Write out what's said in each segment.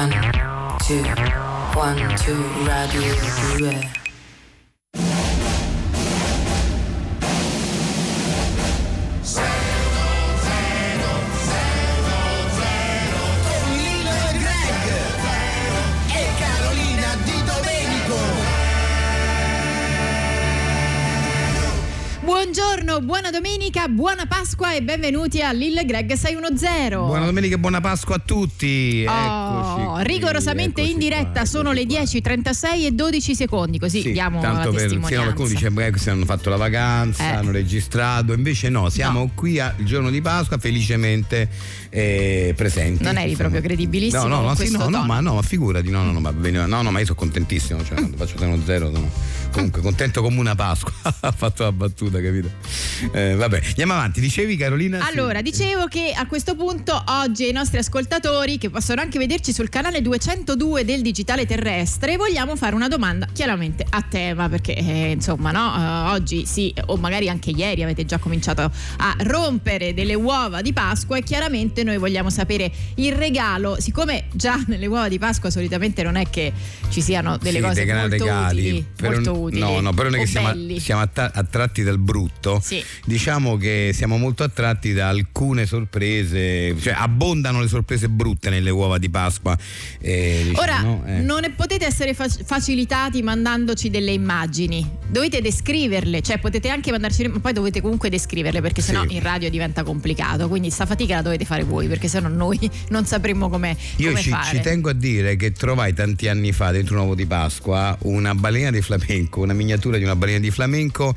One, two, one, two, radio 2. Buongiorno, buona domenica, buona Pasqua e benvenuti a Lille Greg 610. Buona domenica e buona Pasqua a tutti. Oh, qui, rigorosamente in diretta qua, sono le eccoci qua. 10.36 e 12 secondi, così Sì, diamo tanto la per sì, no, testimonianza. qualcuno dice beh, questi hanno fatto la vacanza, Eh. hanno registrato, invece no, siamo No. qui al giorno di Pasqua felicemente eh, presenti. Non eri proprio credibilissimo No, no, no, sì, no, no, ma no, ma figurati, no, no, no, ma, no, no, ma io sono contentissimo, cioè faccio 1 zero sono comunque contento come una Pasqua. ha fatto la battuta, capito? Eh, vabbè, andiamo avanti, dicevi Carolina? Sì. Allora, dicevo che a questo punto oggi ai nostri ascoltatori, che possono anche vederci sul canale 202 del Digitale Terrestre, vogliamo fare una domanda chiaramente a tema, perché eh, insomma, no, eh, oggi sì, o magari anche ieri avete già cominciato a rompere delle uova di Pasqua e chiaramente noi vogliamo sapere il regalo, siccome già nelle uova di Pasqua solitamente non è che ci siano delle Sì, cose molto regali, utili, molto utili No, no, però noi che siamo, siamo attratti dal brutto. Sì. Diciamo che siamo molto attratti da alcune sorprese, cioè abbondano le sorprese brutte nelle uova di Pasqua. eh, diciamo, Ora, no? Eh. non potete essere fac- facilitati mandandoci delle immagini, dovete descriverle, cioè potete anche mandarci, ma poi dovete comunque descriverle perché sennò Sì. in radio diventa complicato, quindi sta fatica la dovete fare voi perché sennò noi non sapremo come, Io ci, fare. ci tengo a dire che trovai tanti anni fa dentro un uovo di Pasqua una balena di flamenco, una miniatura di una balena di flamenco.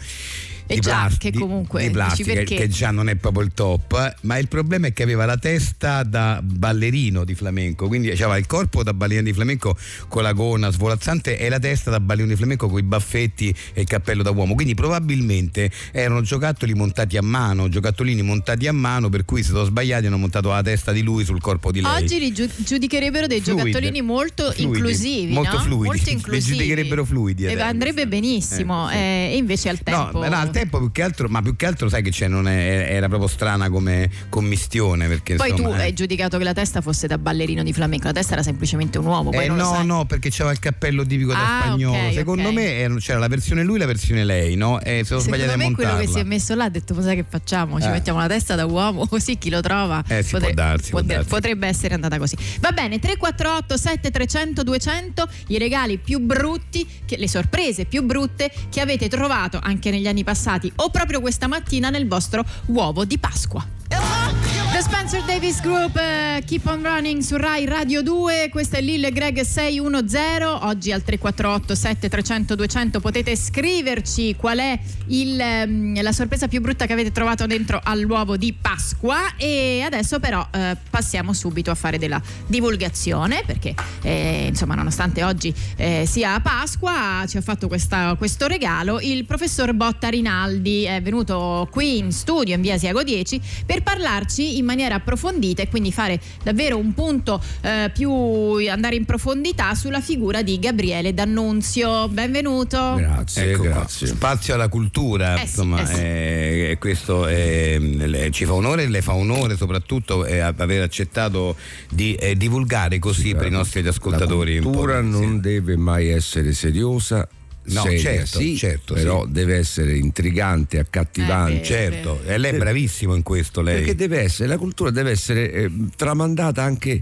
E di già, plas- che di- comunque, di plastica perché? che già non è proprio il top ma il problema è che aveva la testa da ballerino di flamenco quindi aveva il corpo da ballerino di flamenco con la gonna svolazzante e la testa da ballerino di flamenco con i baffetti e il cappello da uomo quindi probabilmente erano giocattoli montati a mano giocattolini montati a mano per cui se sono sbagliati hanno montato la testa di lui sul corpo di lei Oggi li giu- giudicherebbero dei Fluidi. giocattolini molto Fluidi. inclusivi, Molto no? fluidi. molto Li inclusivi. giudicherebbero fluidi E adesso. andrebbe benissimo, Eh, sì. eh, e invece al tempo. No, tempo più che altro, ma più che altro sai che c'è, non è- era proprio strana come commistione. Perché, Poi insomma, tu eh. hai giudicato che la testa fosse da ballerino di flamenco, la testa era semplicemente un uomo. Eh, no, no, perché c'era il cappello tipico da Ah, spagnolo. ok, Secondo ok. me erano- c'era la versione lui e la versione lei, no? E se sono Secondo sbagliate a me quello che si è messo là ha detto: sai che facciamo? Ci Eh. mettiamo la testa da uomo, così chi lo trova Eh, si può darsi, può potre- darsi. potrebbe essere andata così. Va bene, 348 7300 200 i regali più brutti, che- le sorprese più brutte che avete trovato anche negli anni passati o proprio questa mattina nel vostro uovo di Pasqua. The Spencer Davis Group, eh, Keep on Running su Rai Radio 2, questo è Lille Greg 610, oggi al 348 7300 200 potete scriverci qual è il, ehm, la sorpresa più brutta che avete trovato dentro all'uovo di Pasqua. E adesso però eh, passiamo subito a fare della divulgazione perché eh, insomma nonostante oggi eh, sia Pasqua ci ha fatto questa- questo regalo il professor Botta Rinaldi. È venuto qui in studio in via Siago 10 per parlarci in maniera approfondita e quindi fare davvero un punto eh, più andare in profondità sulla figura di Gabriele D'Annunzio benvenuto Grazie, Ecco qua, grazie. spazio alla cultura, Eh sì, insomma, eh sì. eh, e questo eh, le- ci fa onore e le fa onore soprattutto eh, aver accettato di eh, divulgare così per i nostri ascoltatori. La cultura non deve mai essere seriosa. No, seria, certo, sì, certo, però sì. deve essere intrigante, accattivante. Eh, Certo, e lei è bravissimo in questo, lei. Perché deve essere, la cultura deve essere eh, tramandata anche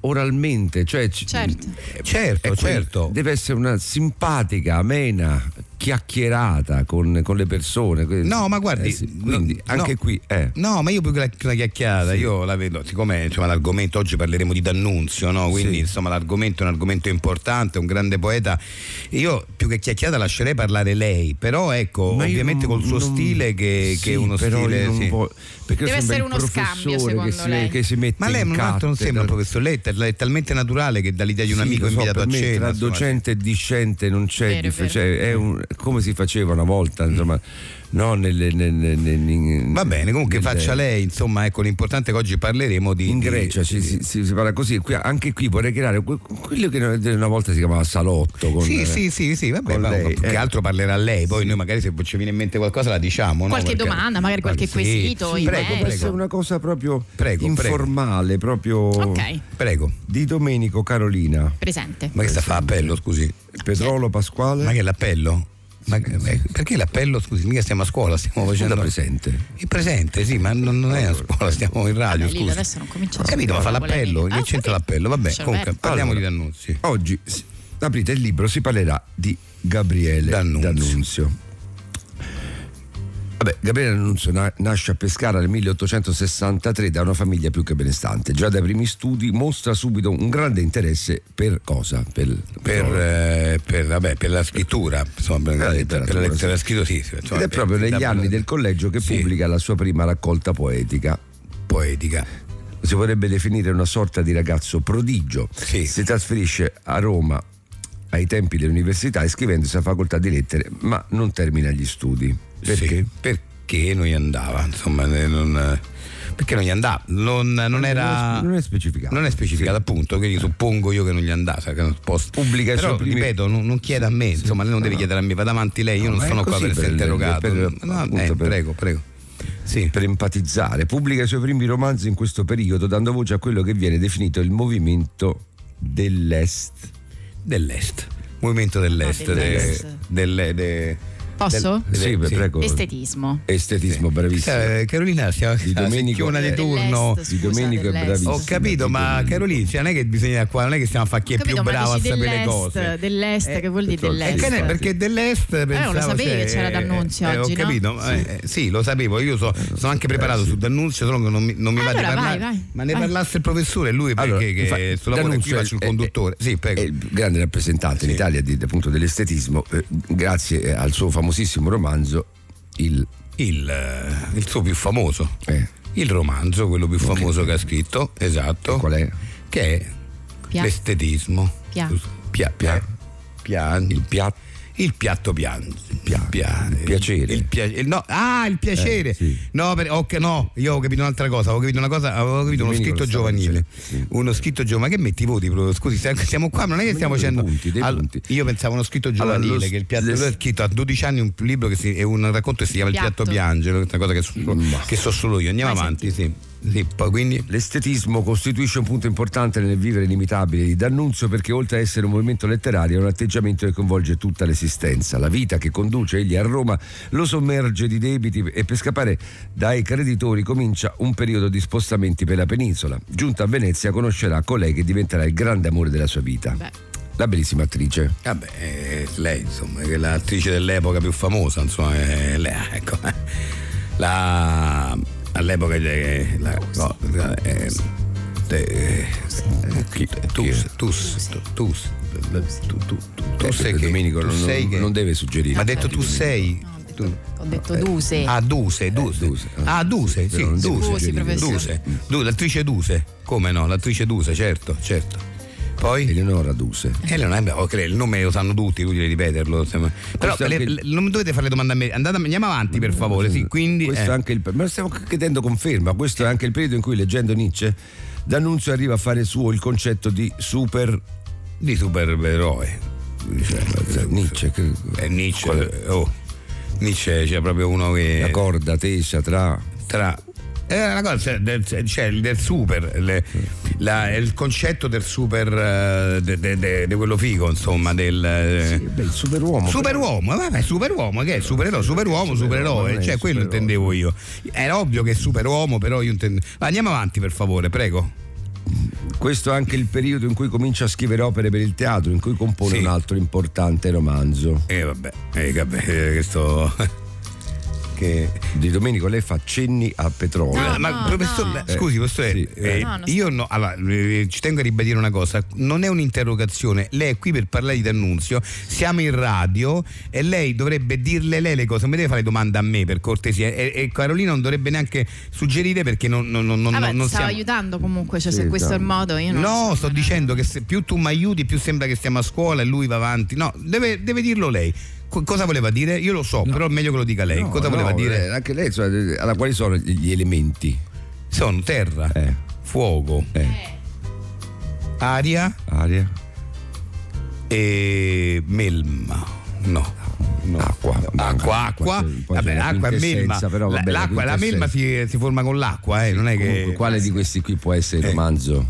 oralmente, cioè c- Certo. Certo, quel- certo. Deve essere una simpatica, amena, chiacchierata con, con le persone. No, ma guardi, eh sì, quindi no, anche no. qui eh. No, ma io più che la, la chiacchierata, io la vedo, siccome insomma, l'argomento oggi parleremo di D'Annunzio, no? quindi Sì. insomma l'argomento è un argomento importante, un grande poeta. Io più che chiacchierata lascerei parlare lei, però ecco, Ma ovviamente non- col suo non- stile che, sì, che è uno però stile. io non sì. voglio- perché Deve essere uno scambio, che secondo si, lei. che si mette Ma lei in non, altro non sembra un professore, lei è, è talmente naturale che dà l'idea di un Sì, amico so, invitato a me cena. tra docente e discente non c'è Vero, dif- vero. cioè, è un- come si faceva una volta insomma no, nelle, nelle- nelle- Va bene, comunque faccia lei, insomma, ecco l'importante è che oggi parleremo di... In di- Grecia si, si- si- si parla così, Qui- anche qui vorrei creare que- quello che una volta si chiamava salotto. Con, Sì, eh, sì, sì, sì, vabbè, ma lei, più che eh. altro parlerà lei, poi noi magari se ci viene in mente qualcosa la diciamo. no? Qualche Perché- domanda, magari qualche Sì, quesito sì, prego, merito. Questa è prego, una cosa proprio Prego, informale, proprio Ok, prego. di Domenico Carolina. presente. Ma che sta a fare appello, scusi? Petrolo Pasquale. Ma che è l'appello? Ma, perché l'appello, scusi? Mica stiamo a scuola, stiamo facendo... presente. Il presente, sì, ma non, non è a scuola, stiamo in radio, Vabbè, scusi. adesso non comincia Ho capito, ma fa l'appello, che Ah, c'entra l'appello? Vabbè, comunque parliamo Allora, di D'Annunzi. Oggi aprite il libro, si parlerà di Gabriele D'Annunzio. D'Annunzio. Vabbè, Gabriele D'Annunzio na- nasce a Pescara nel 1863 da una famiglia più che benestante. Già dai primi studi mostra subito un grande interesse per cosa? Per, Per, eh, per, vabbè, per la scrittura, insomma, per, la letteratura, la, per la scrittura, sì. insomma, Ed è proprio negli anni del collegio che Sì. pubblica la sua prima raccolta poetica. poetica. Si potrebbe definire una sorta di ragazzo prodigio. Sì. Si trasferisce a Roma ai tempi dell'università iscrivendosi alla facoltà di lettere, ma non termina gli studi. Perché? Sì, perché non gli andava, insomma, eh, non- perché non gli andava, non, non era... non è specificato. Non è specificato appunto, quindi suppongo io che non gli andava, sai che non posso- Pubblica Però, primi- ripeto, non, non chieda a me, insomma, lei non deve chiedere a me, vada avanti lei, io No, non sono qua per essere interrogato. per- No, appunto eh, per- prego, prego. Sì. per empatizzare. Pubblica i suoi primi romanzi in questo periodo, dando voce a quello che viene definito il movimento dell'Est. Dell'est, movimento dell'est. Ah, de- dell'est. delle- de- Posso? del- Sì, sì. prego. Estetismo. Estetismo, bravissimo. Eh, Carolina, siamo Di Domenico- secchiona di turno. scusa, Di Domenico è bravissimo. Ho capito, ma Carolina, cioè, non è che bisogna qua, non è che stiamo a fare chi è più bravo a sapere le cose. Dell'est, Eh, che vuol dire dell'est? che ne- perché dell'est pensavo, lo sapevi cioè, che c'era D'Annunzio eh, oggi, Ho capito, eh, sì, lo sapevo, io so- sono anche preparato su D'Annunzio, solo che non mi, non mi va di parlare. vai, vai, ma ne vai. parlasse il professore, lui perché Allora, che infatti, sulla D'Annunzio faccio il conduttore. sì, prego. È il grande rappresentante in Sì. Italia appunto dell'estetismo, eh, grazie al suo famosissimo romanzo Il il, il suo più famoso, eh, il romanzo, quello più famoso che ha scritto, esatto. qual è? Che è Pia- l'estetismo. Pia. Pia- pia- pian- Il piatto Il piatto piano. Pia- il piacere. Il pia- il- no, ah, il piacere. Eh, sì. No, per- ok, no, io ho capito un'altra cosa. Ho capito una cosa, avevo capito uno Domenico scritto giovanile. sì. Uno scritto giovanile. Ma che metti i voti? proprio? Scusi, stiamo- siamo qua, non è che stiamo facendo. punti, dei Al- punti. io pensavo uno scritto Allora, giovanile, lo- che il piatto. le- Lui ha scritto a 12 anni un libro che si, è un racconto che si chiama Il piatto Piatto. piangere, una cosa che so, Ma- che so solo io. Andiamo Mai avanti, sì. Sì, poi quindi. L'estetismo costituisce un punto importante nel vivere inimitabile di D'Annunzio perché oltre a essere un movimento letterario è un atteggiamento che coinvolge tutta l'esistenza. La vita che conduce egli a Roma lo sommerge di debiti e per scappare dai creditori comincia un periodo di spostamenti per la penisola. Giunta a Venezia conoscerà colei che diventerà il grande amore della sua vita. Beh. La bellissima attrice. Vabbè, eh, lei insomma, è l'attrice dell'epoca più famosa, insomma, è lei, ecco. La, all'epoca eh, la, no, eh, eh, Tus, Tus, Tus, tu, tu, tu, tu Eh, sei che Domenico tu non, sei che non deve suggerire. ma ha detto tu sei No, ho detto- detto Duse. Ah, Duse, Duse. Duse, eh. Ah, Duse, sì, Duse. Duse. Du- l'attrice Duse. Come no? L'attrice Duse, certo, certo. Poi? Eleonora Duse. Eh, non è, ok, il nome lo sanno tutti, inutile ripeterlo. Però è le- il- non dovete fare le domande a me. Andate, andiamo avanti per favore. Sì, quindi. Questo eh, è anche il, ma stiamo chiedendo conferma. Questo è anche il periodo in cui, leggendo Nietzsche, D'Annunzio arriva a fare suo il concetto di super. di supereroe. Cioè, Nietzsche, che- eh, Nietzsche. Qual eh, oh, Nietzsche c'è proprio uno che. la corda tesa tra. tra è una cosa del, cioè del super le- la- il concetto del super eh, de, de- de- de quello figo insomma del eh, Beh, il superuomo. Superuomo, vabbè, superuomo, che è supereroe, superuomo, supereroe, cioè quello intendevo io. Era ovvio che è superuomo, però io intendevo. Andiamo avanti per favore, prego. Questo è anche il periodo in cui comincia a scrivere opere per il teatro, in cui compone Sì. un altro importante romanzo. E vabbè, eh, vabbè, eh, questo che Di Domenico lei fa cenni a petrolio. No, ma no, professore, no. scusi, professore, sì, eh, No, non io no, allora, eh, ci tengo a ribadire una cosa, non è un'interrogazione, lei è qui per parlare di D'Annunzio, siamo in radio e lei dovrebbe dirle lei le cose, non mi deve fare domande a me per cortesia e, e Carolina non dovrebbe neanche suggerire perché non, non, non, non- Vabbè, non stavo siamo... aiutando comunque, cioè Sì, se questo è il esatto. modo io non No, so, sto dicendo che se più tu mi aiuti, più sembra che stiamo a scuola e lui va avanti. No, deve, deve dirlo lei. Co- cosa voleva dire? Io lo so, però è meglio che lo dica lei. No, cosa no, voleva dire? eh, Anche lei, eh, allora, quali sono gli elementi? Sono terra, Eh, fuoco, eh, aria aria, e melma. No. No. acqua, acqua, acqua, c'è vabbè, acqua e melma. però, La- vabbè, la l'acqua, la melma si, si forma con l'acqua, eh, non è che. Comunque, quale di questi qui può essere il Eh. romanzo?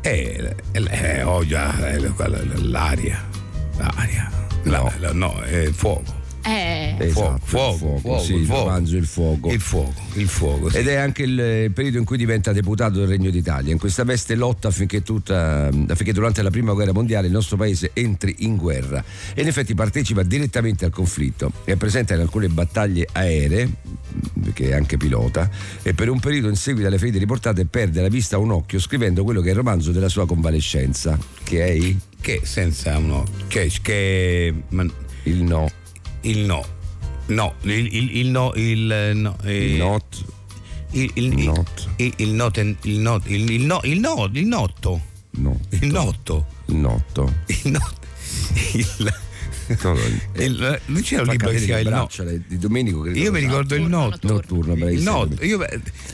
Eh, eh, eh, oh, l'aria. L'aria. La- No. la- no, è fuoco. Eh, Esatto, fuoco, il fuoco, fuoco, sì, il fuoco. romanzo il fuoco. Il fuoco, il fuoco. sì. Ed è anche il periodo in cui diventa deputato del Regno d'Italia. In questa veste lotta affinché, tutta, affinché durante la prima guerra mondiale il nostro paese entri in guerra. E in effetti partecipa direttamente al conflitto. È presente in alcune battaglie aeree, che è anche pilota, e per un periodo in seguito alle ferite riportate perde la vista a un occhio scrivendo quello che è il romanzo della sua convalescenza, che è il, Che senza uno. Che, che ma- il no, il no. No, il, il, il no, il no. eh, il not, Il, il, il not. il, il noten- il not- il- il no, il no, il notto. no, Il notto. il notto. Il no- il- No, il- non c'era un libro che si chiama le il braccia le- di Domenico credo Io mi ricordo il Notturno, notto. Notturno, Il bravissimo. notto, io-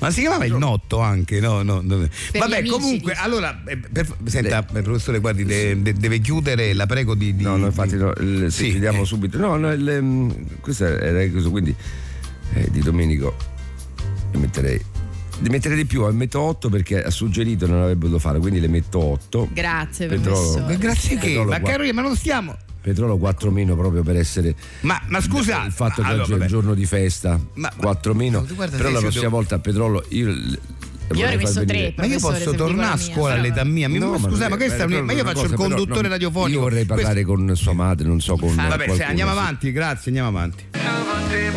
ma si chiamava il notto anche, no? no, no. Vabbè, amici, comunque, dici. allora, eh, per- senta, eh, professore, guardi, de- de- deve chiudere, la prego di... di- No, no, infatti no, il- Sì, chiudiamo eh. subito. No, no, il, ehm, questo era questo, quindi eh, di Domenico le metterei. Le metterei di più, metto 8 perché ha suggerito non avrebbe dovuto fare, quindi le metto 8. grazie, Petrolo. Grazie che, ma. Carolina, ma non stiamo... Petrolo 4 meno proprio per essere Ma, ma scusa... il fatto che allora, oggi è un giorno di festa, Ma- 4 meno. guarda, però la prossima devo- volta a Petrolo io Io avrei messo tre. Ma io posso tornare a la mia, scuola però- all'età mia, mi- No, ma ma scusa, non ma questa è una- ma io faccio il cosa, però conduttore non- radiofonico. Io vorrei Questo- parlare con sua madre, non so con. Vabbè, se andiamo avanti, grazie, andiamo avanti.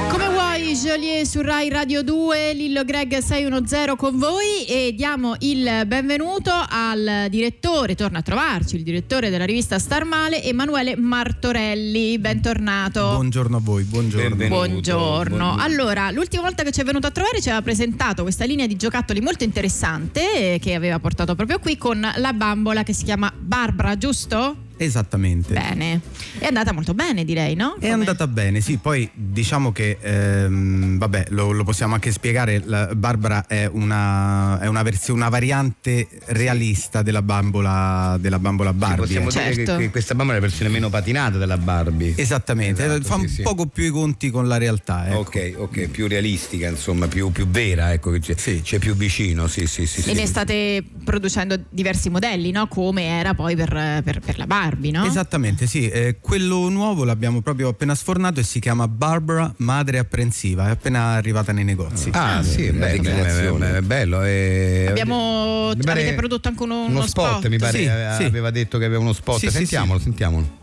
Come vuoi, Joliet su Rai Radio 2, Lillo Greg 610 con voi e diamo il benvenuto al direttore, torna a trovarci, il direttore della rivista Star Male, Emanuele Martorelli. Bentornato. Buongiorno a voi, buongiorno. Benvenuto. Buongiorno. Buongiorno. Allora, l'ultima volta che ci è venuto a trovare ci aveva presentato questa linea di giocattoli molto interessante eh, che aveva portato proprio qui con la bambola che si chiama Barbara, giusto? Esattamente. Bene. È andata molto bene, direi, no? È Come- andata bene, sì, poi diciamo che, ehm, vabbè, lo, lo possiamo anche spiegare, la Barbara è una, è una versione, una variante realista della bambola, della bambola Barbie. Possiamo eh. dire che, Certo. che questa bambola è la versione meno patinata della Barbie. Esattamente, Esatto, fa sì, un sì. poco più i conti con la realtà. Ecco. Ok, ok, più realistica, insomma, più, più vera, ecco, che c'è, Sì. c'è più vicino, sì, sì, sì. E sì. ne state producendo diversi modelli, no? Come era poi per, per- per la Barbie, no? Esattamente, sì, eh, quello nuovo l'abbiamo proprio appena sfornato e si chiama Barbara Madre Apprensiva, è appena arrivata nei negozi. Ah, sì, la beh, beh, beh, bello. eh, Abbiamo- mi pare avete prodotto anche uno- uno uno spot, spot? mi pare, Sì, aveva, sì. aveva detto che aveva uno spot. Sì, sì, sentiamolo, sì. sentiamolo.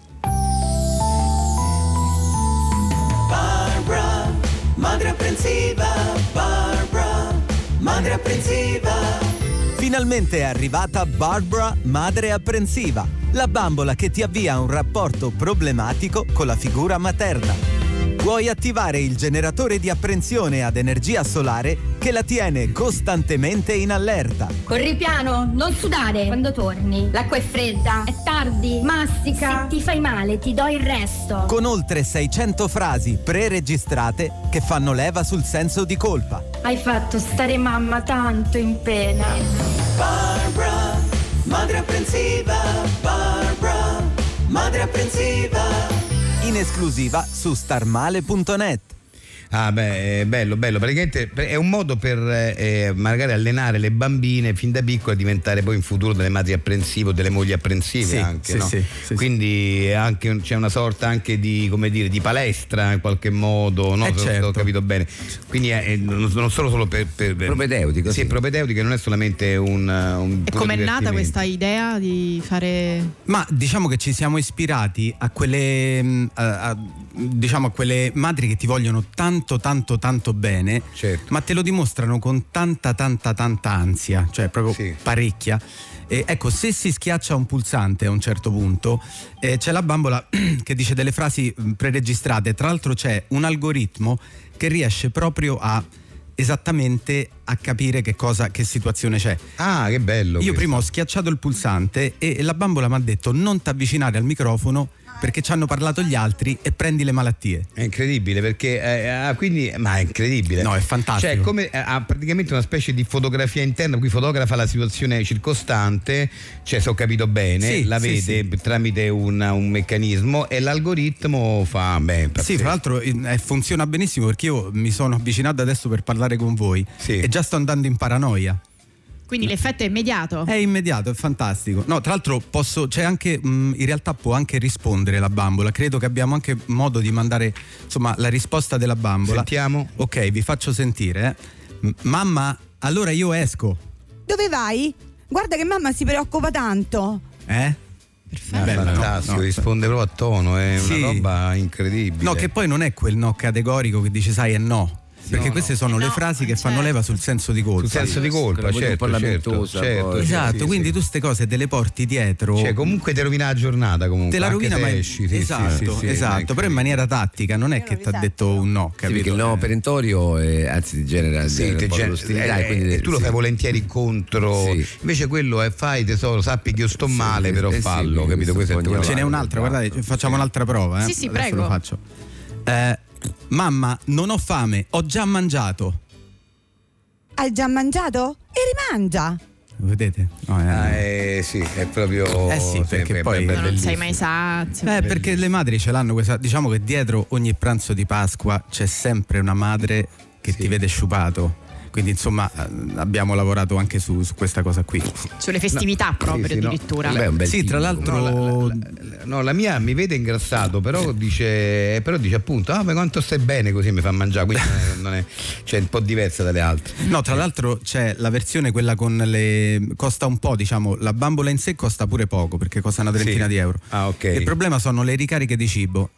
Barbara, madre apprensiva, Barbara, madre apprensiva. Finalmente è arrivata Barbara Madre Apprensiva, la bambola che ti avvia a un rapporto problematico con la figura materna. Puoi attivare il generatore di apprensione ad energia solare che la tiene costantemente in allerta. Corri piano, non sudare quando torni. L'acqua è fredda, è tardi, mastica. Se ti fai male, ti do il resto. Con oltre 600 frasi pre-registrate che fanno leva sul senso di colpa. Hai fatto stare mamma tanto in pena. Barbara, madre apprensiva, Barbara, madre apprensiva. In esclusiva su starmale.net. Ah, beh, è bello, bello. Praticamente è un modo per eh, magari allenare le bambine fin da piccole a diventare poi in futuro delle madri apprensive o delle mogli apprensive Sì, anche. sì, no? sì, sì, Quindi anche c'è una sorta anche di, come dire, di palestra in qualche modo, no? Eh, Se certo. ho capito bene. Quindi è, è non non solo, solo per, per Propedeutico, Sì, sì. propedeutico, non è solamente un, un E com'è nata questa idea di fare Ma diciamo che ci siamo ispirati a quelle, mh, a- a- diciamo a quelle madri che ti vogliono tanto, tanto, tanto bene, Certo. ma te lo dimostrano con tanta, tanta, tanta ansia, cioè proprio Sì. parecchia. E ecco, se si schiaccia un pulsante a un certo punto, eh, c'è la bambola che dice delle frasi mh, preregistrate. Tra l'altro c'è un algoritmo che riesce proprio a esattamente a capire che cosa, che situazione c'è. Ah, che bello. Io questo. prima ho schiacciato il pulsante e la bambola mi ha detto non ti avvicinare al microfono perché ci hanno parlato gli altri e prendi le malattie. È incredibile perché eh, ah, quindi ma è incredibile. No, è fantastico. Cioè, come eh, ha praticamente una specie di fotografia interna, qui fotografa la situazione circostante, cioè se ho capito bene, Sì, la sì, vede tramite un, un meccanismo e l'algoritmo fa beh, Sì, fra l'altro eh, funziona benissimo perché io mi sono avvicinato adesso per parlare con voi Sì. e già sto andando in paranoia. Quindi l'effetto è immediato. È immediato, è fantastico. No, tra l'altro posso, c'è anche, mh, in realtà può anche rispondere la bambola. Credo che abbiamo anche modo di mandare, insomma, la risposta della bambola. Sentiamo. Ok, vi faccio sentire. eh. M- mamma, allora io esco. Dove vai? Guarda che mamma si preoccupa tanto. Eh? Ah, Bello, no? fantastico, No. risponde proprio a tono, è Sì. una roba incredibile. No, che poi non è quel no categorico che dice sai e no. Perché no, queste sono le No, frasi che certo. fanno leva sul senso di colpa. Sul senso di colpa, quella certo, un po' certo, certo, poi. Esatto, sì, quindi sì. tu queste cose te le porti dietro. Cioè, comunque ti rovina la giornata comunque. te la rovina, ma esci, sì, esatto, sì, sì, sì, esatto, però in maniera tattica, non è che ti ha detto un no, Sì, capito? perché il no Eh. perentorio eh, anzi ti genera, Sì, genera te un po' gen- l'ostilità eh, e quindi- e tu lo sì. fai volentieri contro. Sì. Invece quello è fai tesoro, sappi che io sto male, sì, però eh sì, fallo, capito? Ce n'è un'altra, guarda. guardate, facciamo un'altra prova. Eh? Sì, sì, prego. lo faccio. Eh, mamma, non ho fame, ho già mangiato. Hai già mangiato? E rimangia. Vedete? No, eh. Ah, eh, sì, è proprio. Eh sì, perché beh, poi- beh, non sei mai sazio. Eh, perché le madri ce l'hanno questa. Diciamo che dietro ogni pranzo di Pasqua c'è sempre una madre che ti vede sciupato. Quindi, insomma, abbiamo lavorato anche su, su questa cosa qui. Sulle festività proprio sì, no. addirittura. Beh, un bel Sì, tra l'altro. No la, la- no, la mia mi vede ingrassato, però dice, però dice appunto: Ah, ma quanto stai bene così mi fa mangiare. Quindi non è, cioè, un po' diversa dalle altre. No, tra l'altro c'è la versione quella con le. costa un po', diciamo, la bambola in sé costa pure poco perché costa una trentina Sì. di euro. Ah, ok. Il problema sono le ricariche di cibo.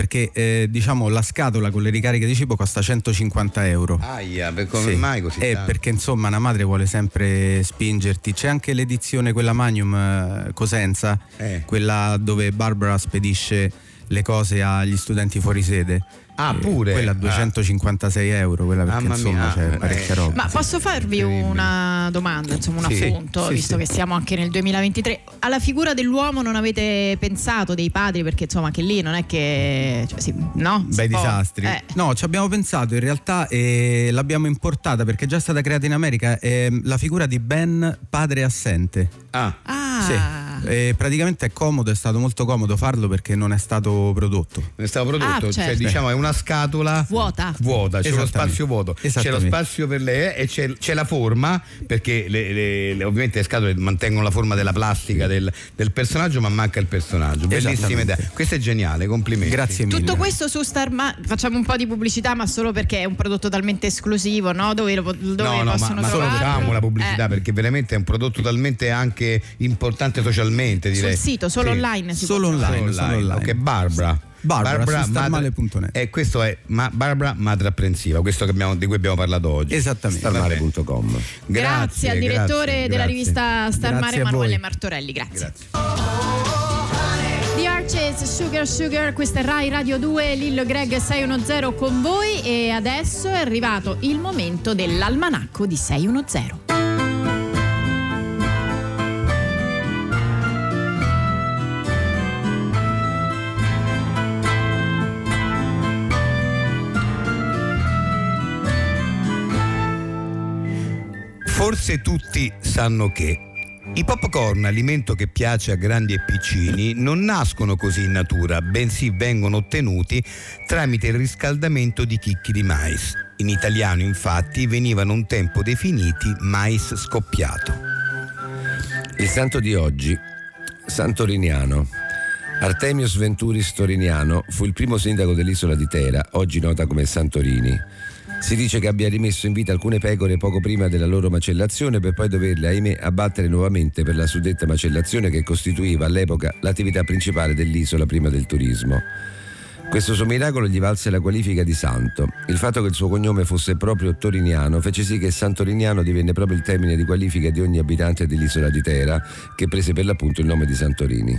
Perché eh, diciamo la scatola con le ricariche di cibo costa 150 euro. Aia, per come Sì. mai così? Eh, perché insomma una madre vuole sempre spingerti. C'è anche l'edizione, quella Magnum eh, Cosenza, Eh. quella dove Barbara spedisce le cose agli studenti fuori sede. Ah, Eh, pure? Quella a 256 euro, quella perché Mamma insomma mia, c'è eh, parecchia roba. Ma posso farvi una domanda, insomma un Sì, appunto, sì, visto sì. che siamo anche nel 2023. Alla figura dell'uomo non avete pensato dei padri? Perché insomma anche lì non è che... Cioè, sì, no? Bei può- disastri. eh. No, ci abbiamo pensato in realtà e l'abbiamo importata perché è già stata creata in America è la figura di Ben padre assente. Ah, Ah, Sì. E praticamente è comodo, è stato molto comodo farlo perché non è stato prodotto. ne stavo prodotto, Ah, cioè certo. diciamo è una scatola vuota. vuota, c'è lo spazio vuoto, c'è lo spazio per lei e c'è, c'è la forma, perché le- le- le- ovviamente le scatole mantengono la forma della plastica del, del personaggio, ma manca il personaggio. Bellissima idea. Questo è geniale, complimenti. Grazie mille. Tutto questo su Star Ma- facciamo un po' di pubblicità, ma solo perché è un prodotto talmente esclusivo, no? Dove lo, dove No, no, ma, possono ma solo facciamo la pubblicità Eh, perché veramente è un prodotto talmente anche importante socialmente, direi. sul sito, solo Sì. online si Solo può trovare. online, solo online. Ok, Barbara. Barbara, su madre- starmale.net. E questo è ma- Barbara Madre Apprensiva, questo che abbiamo- di cui abbiamo parlato oggi. Esattamente. starmale.com Grazie, al direttore grazie, della grazie. rivista Star Mare Grazie a Emanuele. Martorelli. Grazie. Grazie. The Arches, Sugar Sugar, questa è Rai Radio 2, Lillo Greg 610 con voi e adesso è arrivato il momento dell'almanacco di 610. Forse tutti sanno che i popcorn, alimento che piace a grandi e piccini, non nascono così in natura, bensì vengono ottenuti tramite il riscaldamento di chicchi di mais. In italiano, infatti, venivano un tempo definiti mais scoppiato. Il santo di oggi, Santoriniano. Artemius Venturis Toriniano fu il primo sindaco dell'isola di Tera, oggi nota come Santorini. Si dice che abbia rimesso in vita alcune pecore poco prima della loro macellazione per poi doverle, ahimè, abbattere nuovamente per la suddetta macellazione che costituiva all'epoca l'attività principale dell'isola prima del turismo. Questo suo miracolo gli valse la qualifica di santo. Il fatto che il suo cognome fosse proprio toriniano fece sì che Santoriniano divenne proprio il termine di qualifica di ogni abitante dell'isola di Tera, che prese per l'appunto il nome di Santorini.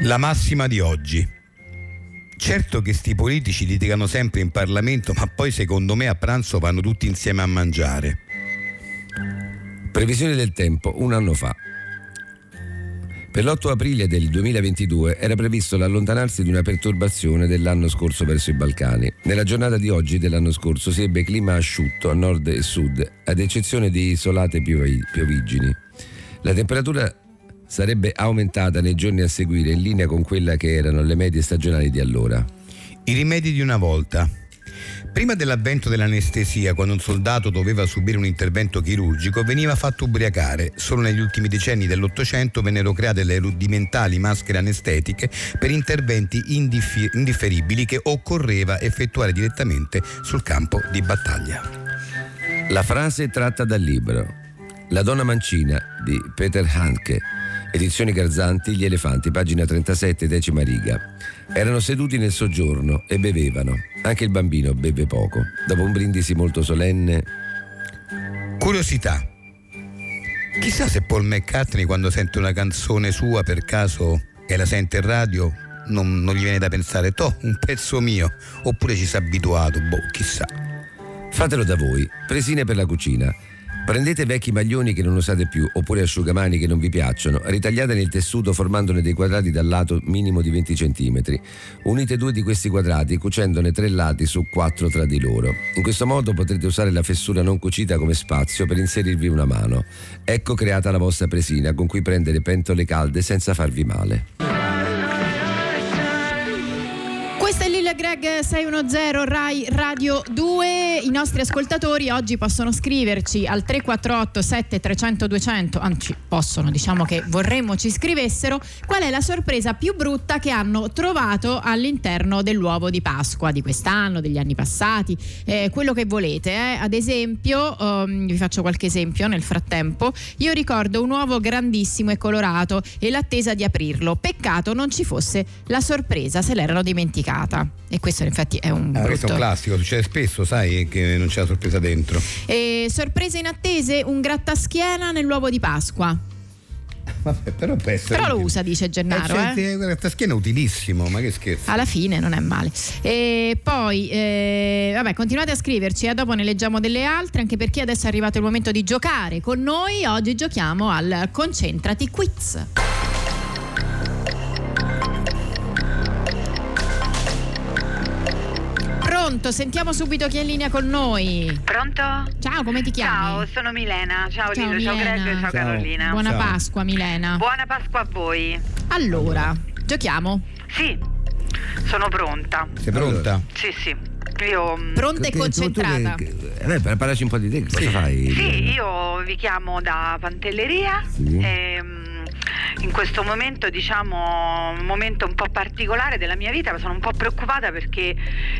La massima di oggi. Certo che sti politici litigano sempre in Parlamento, ma poi secondo me a pranzo vanno tutti insieme a mangiare. Previsione del tempo, un anno fa. Per l'8 aprile del 2022 era previsto l'allontanarsi di una perturbazione dell'anno scorso verso i Balcani. Nella giornata di oggi dell'anno scorso si ebbe clima asciutto a nord e sud, ad eccezione di isolate piovi- piovigini. La temperatura sarebbe aumentata nei giorni a seguire in linea con quella che erano le medie stagionali di allora. I rimedi di una volta. Prima dell'avvento dell'anestesia, quando un soldato doveva subire un intervento chirurgico, veniva fatto ubriacare. Solo negli ultimi decenni dell'Ottocento vennero create le rudimentali maschere anestetiche per interventi indiffi- indifferibili che occorreva effettuare direttamente sul campo di battaglia. La frase è tratta dal libro La donna mancina di Peter Hanke, edizioni Garzanti, Gli elefanti, pagina 37, decima riga. Erano seduti nel soggiorno e bevevano. Anche il bambino beve poco. Dopo un brindisi molto solenne, Curiosità. Chissà se Paul McCartney quando sente una canzone sua per caso e la sente in radio non, non gli viene da pensare, toh, un pezzo mio, oppure ci si è abituato, boh, chissà. fatelo da voi. Presine per la cucina. Prendete vecchi maglioni che non usate più oppure asciugamani che non vi piacciono, ritagliatene il tessuto formandone dei quadrati dal lato minimo di 20 cm. Unite due di questi quadrati cucendone tre lati su quattro tra di loro. In questo modo potrete usare la fessura non cucita come spazio per inserirvi una mano. Ecco creata la vostra presina con cui prendere pentole calde senza farvi male. Questo è Lil Greg 610 Rai Radio 2. I nostri ascoltatori oggi possono scriverci al 348 7300 200, anzi possono, diciamo che vorremmo ci scrivessero, qual è la sorpresa più brutta che hanno trovato all'interno dell'uovo di Pasqua di quest'anno, degli anni passati, eh, quello che volete. eh. Ad esempio, ehm, vi faccio qualche esempio nel frattempo, io ricordo un uovo grandissimo e colorato e l'attesa di aprirlo. Peccato non ci fosse la sorpresa, se l'erano dimenticata. E questo in effetti è un Ah, questo è un classico, succede spesso, sai, che non c'è la sorpresa dentro. e sorprese inattese, un grattaschiena nell'uovo di Pasqua. Vabbè, però Però lo usa, dice Gennaro. Eh, eh. cioè, Questa schiena è utilissimo, ma che scherzo. Alla fine non è male. E poi, eh, vabbè, continuate a scriverci, eh, dopo ne leggiamo delle altre, anche perché adesso è arrivato il momento di giocare con noi. Oggi giochiamo al Concentrati Quiz. Pronto, sentiamo subito chi è in linea con noi. Pronto? Ciao, come ti chiami? Ciao, sono Milena. Ciao, Ciao, ciao Milena. Greg, ciao, Ciao. Carolina. Buona Ciao. Pasqua, Milena. Buona Pasqua a voi. Allora, giochiamo. Sì, sono pronta. Sei pronta? Sì, sì. Io mm, Pronta e Che- tu- tu concentrata. che- eh, parlaci un po' di te, cosa fai? Sì, io vi chiamo da Pantelleria. Sì. e, mm, in questo momento, diciamo, un momento un po' particolare della mia vita, sono un po' preoccupata perché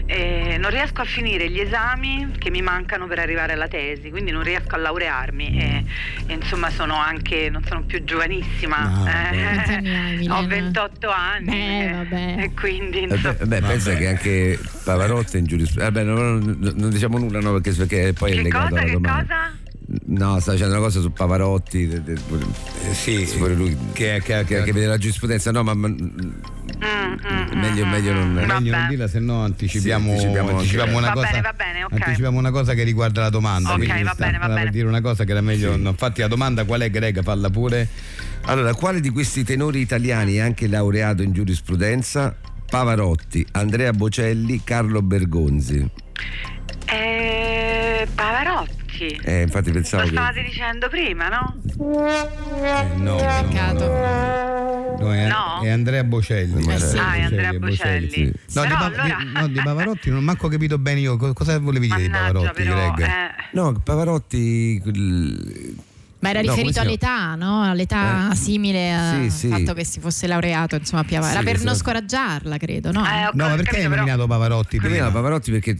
eh, non riesco a finire gli esami che mi mancano per arrivare alla tesi, quindi non riesco a laurearmi e, e, insomma sono anche, non sono più giovanissima. No, eh? Ho 28 anni Beh, eh, vabbè. e quindi Eh, insomma, beh, beh, pensa che anche Pavarotti è in giurisprudenza. Vabbè, non, non- non diciamo nulla, no, perché, perché poi è che legato cosa, alla che domanda. cosa? No, sta dicendo una cosa su Pavarotti. de- de- Eh, sì, pure lui che, che, che, che vede la giurisprudenza. No, ma, ma- Mm, mm, meglio, mm, meglio non. mm, meglio non vabbè. dirla, se no anticipiamo, Sì, anticipiamo anticipiamo una Va cosa. bene, va bene, ok. Anticipiamo una cosa che riguarda la domanda. Ok, quindi va sta- bene, va per bene. dire una cosa che era meglio. no, Infatti, la domanda qual è, Greg? Falla pure. Allora, quale di questi tenori italiani è anche laureato in giurisprudenza? Pavarotti, Andrea Bocelli, Carlo Bergonzi. Eh, Pavarotti. Eh, infatti Lo pensavo che. stavate dicendo prima, no? Eh, no, Peccato. no, no, è, No? è Andrea Bocelli. Eh sì. Ah, è Andrea Bocelli. sì. No, di, Pa- allora- di- no, di Pavarotti non ho manco capito bene io co- cosa volevi dire di Mannaggia, Pavarotti, però, Greg. eh. No, Pavarotti. Ma era No, riferito chiama? all'età, no? All'età Eh, simile al sì, sì. fatto che si fosse laureato, insomma, più avanti. Sì, Era per non scoraggiarla, credo, no? Eh, No, ma perché hai nominato Pavarotti Prima prima? Pavarotti perché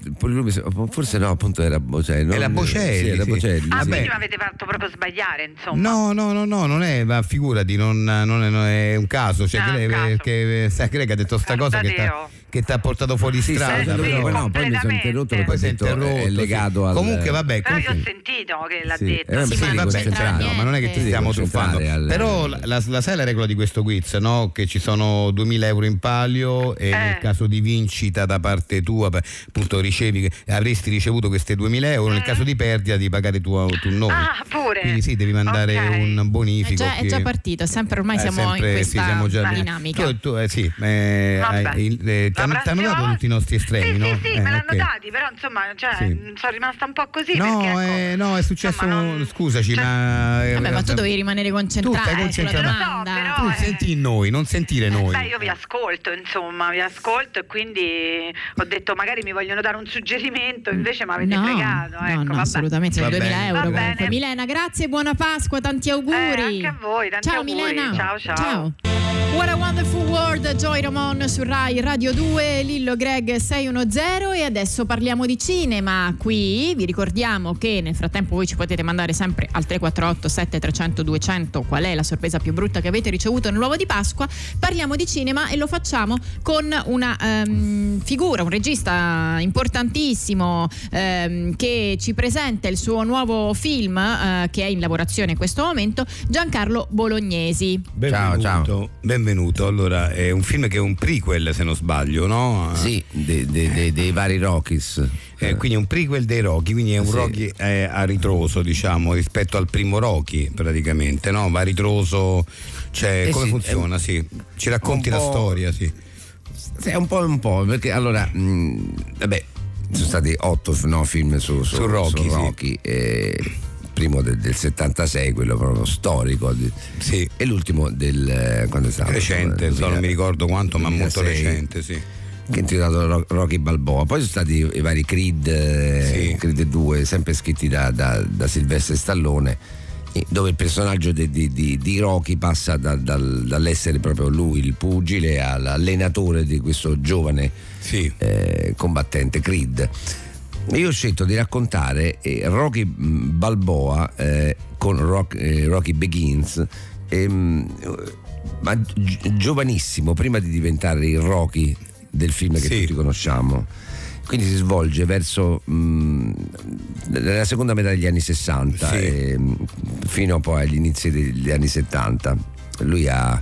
forse no, appunto era Bocelli. non- Era Bocelli, Sì, era sì. Bocelli. Ah, sì. quindi mi avete fatto proprio sbagliare, insomma. No, no, no, no, non è, ma figurati, non, non è, non è un caso. Cioè, Ah, un Greg, caso. che, sai, Greg ha detto sta cosa che, sta-. Che ti ha portato fuori Sì, strada. sì, però- poi no, poi mi sono interrotto perché Poi si è detto, interrotto, è sì. legato al Comunque vabbè, Però io ho sentito che l'ha Sì, detto. eh, sì, sì, vabbè, no, ma non è che ti Sì, stiamo truffando. al- Però la, la- la sai la regola di questo quiz, no? Che ci sono 2000 euro in palio e Eh. nel caso di vincita da parte tua, appunto ricevi, avresti ricevuto queste 2000 euro, nel caso di perdita di pagare tu, tu noi. Ah, pure. Quindi sì, devi mandare Ok. un È bonifico. già, è che- già partito, sempre ormai Eh, siamo sempre- in sì, questa siamo già dinamica. Tu, tu, eh, sì, eh, il- eh, hanno dato volta- tutti i nostri estremi, sì, no? Sì, sì, Eh, me l'hanno ok. dati, però insomma, cioè, Sì. mh, sono rimasta un po' così. No, perché, ecco, eh, no, è successo. insomma, non- Scusaci, ma. eh, Vabbè, ma tu eh, dovevi rimanere Tu concentrato stai sulla concentrata. so, però- Tu eh. senti in noi, non sentire noi. Beh, io vi ascolto, insomma, vi ascolto e quindi ho detto magari mi vogliono dare un suggerimento, invece mi avete no, fregato. no, Ecco, no, vabbè. assolutamente, sono Va 2000 bene. euro comunque. bene. Milena, grazie, buona Pasqua, tanti auguri. Eh, anche a voi, tanti ciao auguri. Milena. Ciao, ciao. What a Wonderful World, Joy Ramon su Rai Radio 2, Lillo Greg 610 e adesso parliamo di cinema. Qui vi ricordiamo che nel frattempo voi ci potete mandare sempre al 348 7300 200 qual è la sorpresa più brutta che avete ricevuto nell'uovo di Pasqua. Parliamo di cinema e lo facciamo con una ehm, figura, un regista importantissimo ehm, che ci presenta il suo nuovo film eh, che è in lavorazione in questo momento, Giancarlo Bolognesi. Benvenuto. Ciao, ciao. Benvenuto. Allora, è un film che è un prequel, se non sbaglio, no? Sì, dei, dei- dei- dei vari Rockies. Eh, quindi un prequel dei Rocky, quindi è un Sì. Rocky eh, a ritroso, diciamo, rispetto al primo Rocky, praticamente, no? Va a ritroso, cioè, Eh come sì, funziona? Sì. Ci racconti un la storia, sì. Sì, un po' un po', perché allora, mh, vabbè, sono stati otto no, film su, su, Su Rocky, sì. Rocky, eh, il primo del, del 76, quello proprio storico, di- Sì. e l'ultimo del eh, quando è stato? Recente, Insomma, non mi ricordo quanto, ma molto 2006, recente, sì. Che è intitolato Ro- Rocky Balboa. Poi sono stati i vari Creed, eh, Sì. Creed 2, sempre scritti da, da, da Silvestre Stallone, eh, dove il personaggio di, di- di- Rocky passa da- dal- dall'essere proprio lui il pugile all'allenatore di questo giovane Sì. eh, combattente Creed. Io ho scelto di raccontare eh, Rocky Balboa eh, con Rock- eh, Rocky Begins, ehm, ma gi- giovanissimo, prima di diventare il Rocky del film che Sì. tutti conosciamo. Quindi si svolge verso mh, la seconda metà degli anni 60 Sì. e, mh, fino poi agli inizi degli anni 70. Lui ha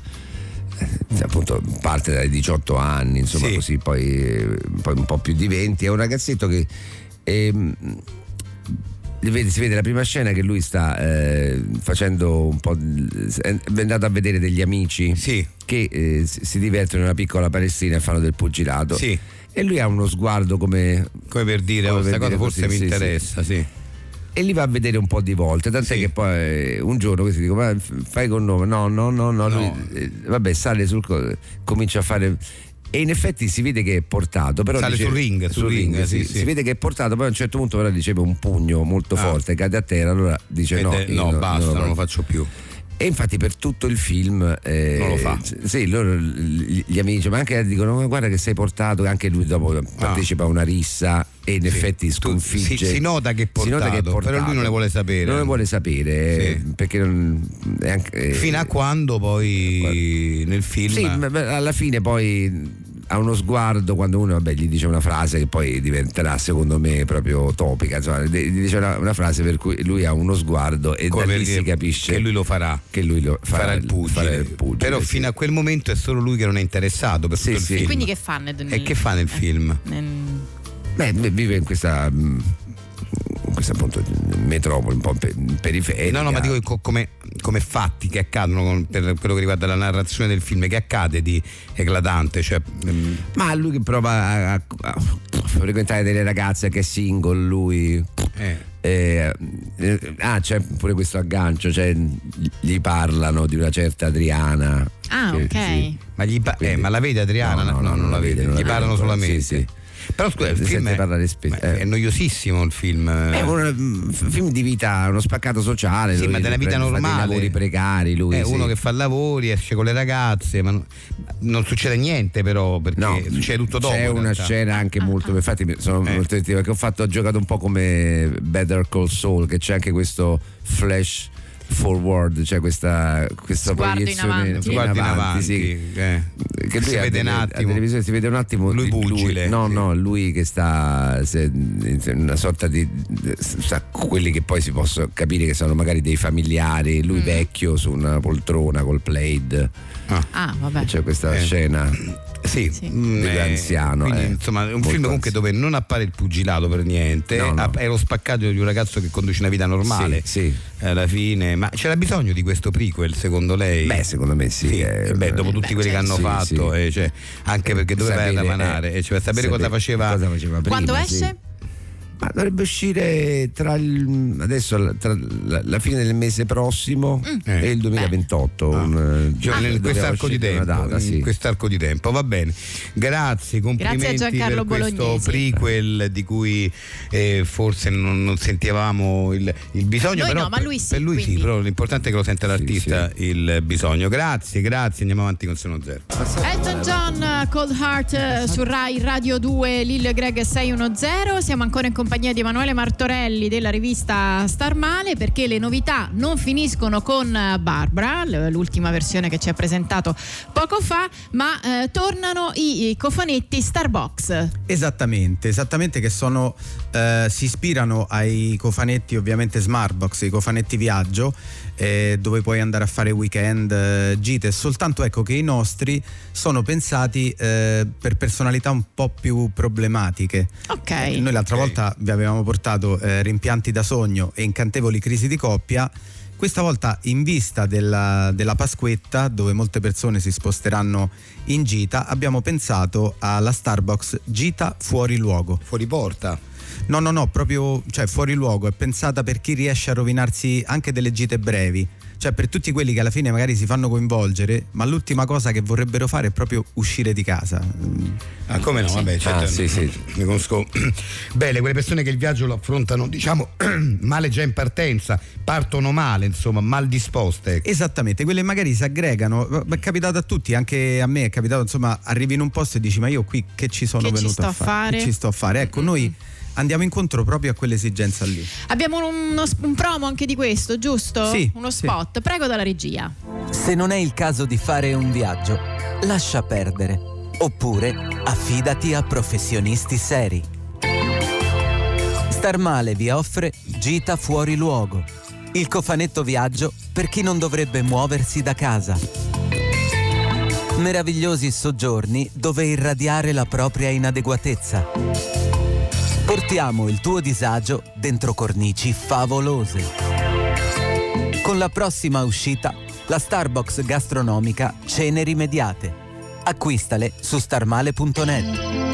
eh, appunto parte dai 18 anni, insomma Sì. così, poi, eh, poi un po' più di 20. È un ragazzetto che ehm, vede- si vede la prima scena che lui sta eh, facendo un po'. è andato a vedere degli amici Sì. che eh, si divertono in una piccola palestina e fanno del pugilato. Sì. E lui ha uno sguardo come. Come per dire, Come oh, per questa cosa dire forse così, mi sì, interessa, sì. E li va a vedere un po' di volte, tant'è che poi eh, un giorno questi dico: Ma fai con nome? No, no, no, no. lui, No. eh, vabbè, sale sul. co- comincia a fare. E in effetti si vede che è portato. Però Sale dice- sul ring, sul ring, sì, sì. Si vede che è portato, poi a un certo punto però riceve un pugno molto Ah. forte, cade a terra, allora dice Ed no. è- io no, basta, non lo faccio. faccio più. E infatti per tutto il film eh, Non lo fa. Sì, loro gli amici, ma anche dicono: "Ma guarda che sei portato, anche lui dopo partecipa a una rissa e in Sì. effetti sconfigge. si- si nota che è Si nota che è portato, però lui non ne vuole sapere. Non ne vuole sapere eh, Sì. perché non, anche, eh, Fino a quando poi nel film... sì, alla fine poi ha uno sguardo quando uno vabbè, gli dice una frase che poi diventerà secondo me proprio topica insomma, gli dice una, una frase per cui lui ha uno sguardo e come da lì si capisce che lui lo farà. che lui lo farà, farà il pugile. farà il pugile, Però sì. fino a quel momento è solo lui che non è interessato per Sì, tutto il sì. film. Quindi che fa nel, E che fa nel film? nel- Beh, vive in questa, mm, in questa appunto metropoli un po' pe- periferica. No, no, ma dico co- come, come fatti che accadono con- per quello che riguarda la narrazione del film, che accade di eclatante, cioè, mm, Ma lui che prova a, a- a frequentare delle ragazze che è single, lui. eh, eh, eh, ah, c'è pure questo aggancio, cioè gli parlano di una certa Adriana. Ah, che- ok. sì. ma, gli pa- Quindi- eh, ma la vede Adriana? No, no, no, non la vede, non la gli vede parlano solamente. sì, sì. Però scusa, il film è, parlare spesso, eh. è noiosissimo il film. È un mm, film di vita, uno spaccato sociale. Sì, lui ma della vita prende- fa dei normale. lavori precari, lui. è sì. uno che fa lavori, esce con le ragazze, ma non, non succede niente però, perché No, succede tutto dopo. C'è una scena anche molto. Infatti, mi- sono Eh. molto divertito perché ho, fatto, ho giocato un po' come Better Call Saul, che c'è anche questo flash. Forward, cioè questa, questa Sguardo in proiezione avanti. Sguardo in avanti, sì. eh. Che lui Si vede un attimo. si vede un attimo Lui pugile, no sì. no lui che sta se- in una sorta di sa, quelli che poi si possono capire che sono magari dei familiari lui Mm. vecchio su una poltrona col plaid Ah, vabbè. c'è questa Eh. scena Sì, Sì. mm, Dell'anziano, quindi, eh. insomma, è un Molto film comunque anziano. dove non appare il pugilato per niente, No, no. è lo spaccato di un ragazzo che conduce una vita normale. Sì, sì. eh, Alla fine, ma c'era bisogno di questo prequel secondo lei? beh secondo me sì, è- eh, beh, dopo tutti beh, quelli che certo. hanno Sì, fatto, sì. eh, cioè, anche perché doveva Sapere, ramanare, eh, eh, cioè, sapere cosa faceva. cosa faceva prima, Quando sì. esce? Ma dovrebbe uscire tra il, adesso tra la, la fine del mese prossimo Eh. e il 2028. Ah. un, Cioè, ah, in quest'arco di tempo, data, sì. in quest'arco di tempo, va bene. Grazie, complimenti Grazie per questo Bolognesi. prequel di cui eh, forse non, non sentivamo il, il bisogno. Noi però no, ma per- lui sì, Per lui sì, quindi. però l'importante è che lo senta l'artista il bisogno. Grazie, grazie, andiamo avanti con Sono Zero. Elton John, Cold Heart eh, su Rai Radio 2, Lil Greg 610. Siamo ancora in compagnia di Emanuele Martorelli della rivista Star Male perché le novità non finiscono con eh, Barbara, l'ultima versione che ci ha presentato poco fa, ma eh, tornano i, i cofanetti Starbucks. Esattamente, esattamente che sono, eh, si ispirano ai cofanetti ovviamente Smartbox, i cofanetti viaggio, eh, dove puoi andare a fare weekend, eh, gite, soltanto ecco che i nostri sono pensati eh, per personalità un po' più problematiche. Ok. Eh, Noi l'altra Ok. volta vi avevamo portato eh, rimpianti da sogno e incantevoli crisi di coppia. Questa volta in vista della, della Pasquetta, dove molte persone si sposteranno in gita, abbiamo pensato alla Starbucks Gita fuori luogo. Fuori porta. No, no, no, proprio cioè, fuori luogo, è pensata per chi riesce a rovinarsi anche delle gite brevi. Cioè per tutti quelli che alla fine magari si fanno coinvolgere, ma l'ultima cosa che vorrebbero fare è proprio uscire di casa. Ah, come no? Vabbè, certo, Ah, sì, sì. ne conosco bene quelle persone che il viaggio lo affrontano, diciamo, male già in partenza, partono male, insomma, mal disposte. ecco. Esattamente, quelle magari si aggregano, è capitato a tutti, anche a me è capitato, insomma, arrivi in un posto e dici ma io qui che ci sono Che ci venuto sto a fare? fare? Che ci sto a fare? Ecco, noi andiamo incontro proprio a quell'esigenza lì. Abbiamo uno- un promo anche di questo, giusto? Sì, Uno sì. spot, prego dalla regia. Se non è il caso di fare un viaggio, lascia perdere. Oppure affidati a professionisti seri. Star Male vi offre Gita fuori luogo. Il cofanetto viaggio per chi non dovrebbe muoversi da casa. Meravigliosi soggiorni dove irradiare la propria inadeguatezza. Portiamo il tuo disagio dentro cornici favolose. Con la prossima uscita, la Starbucks gastronomica Cene rimediate. Acquistale su starmale.net.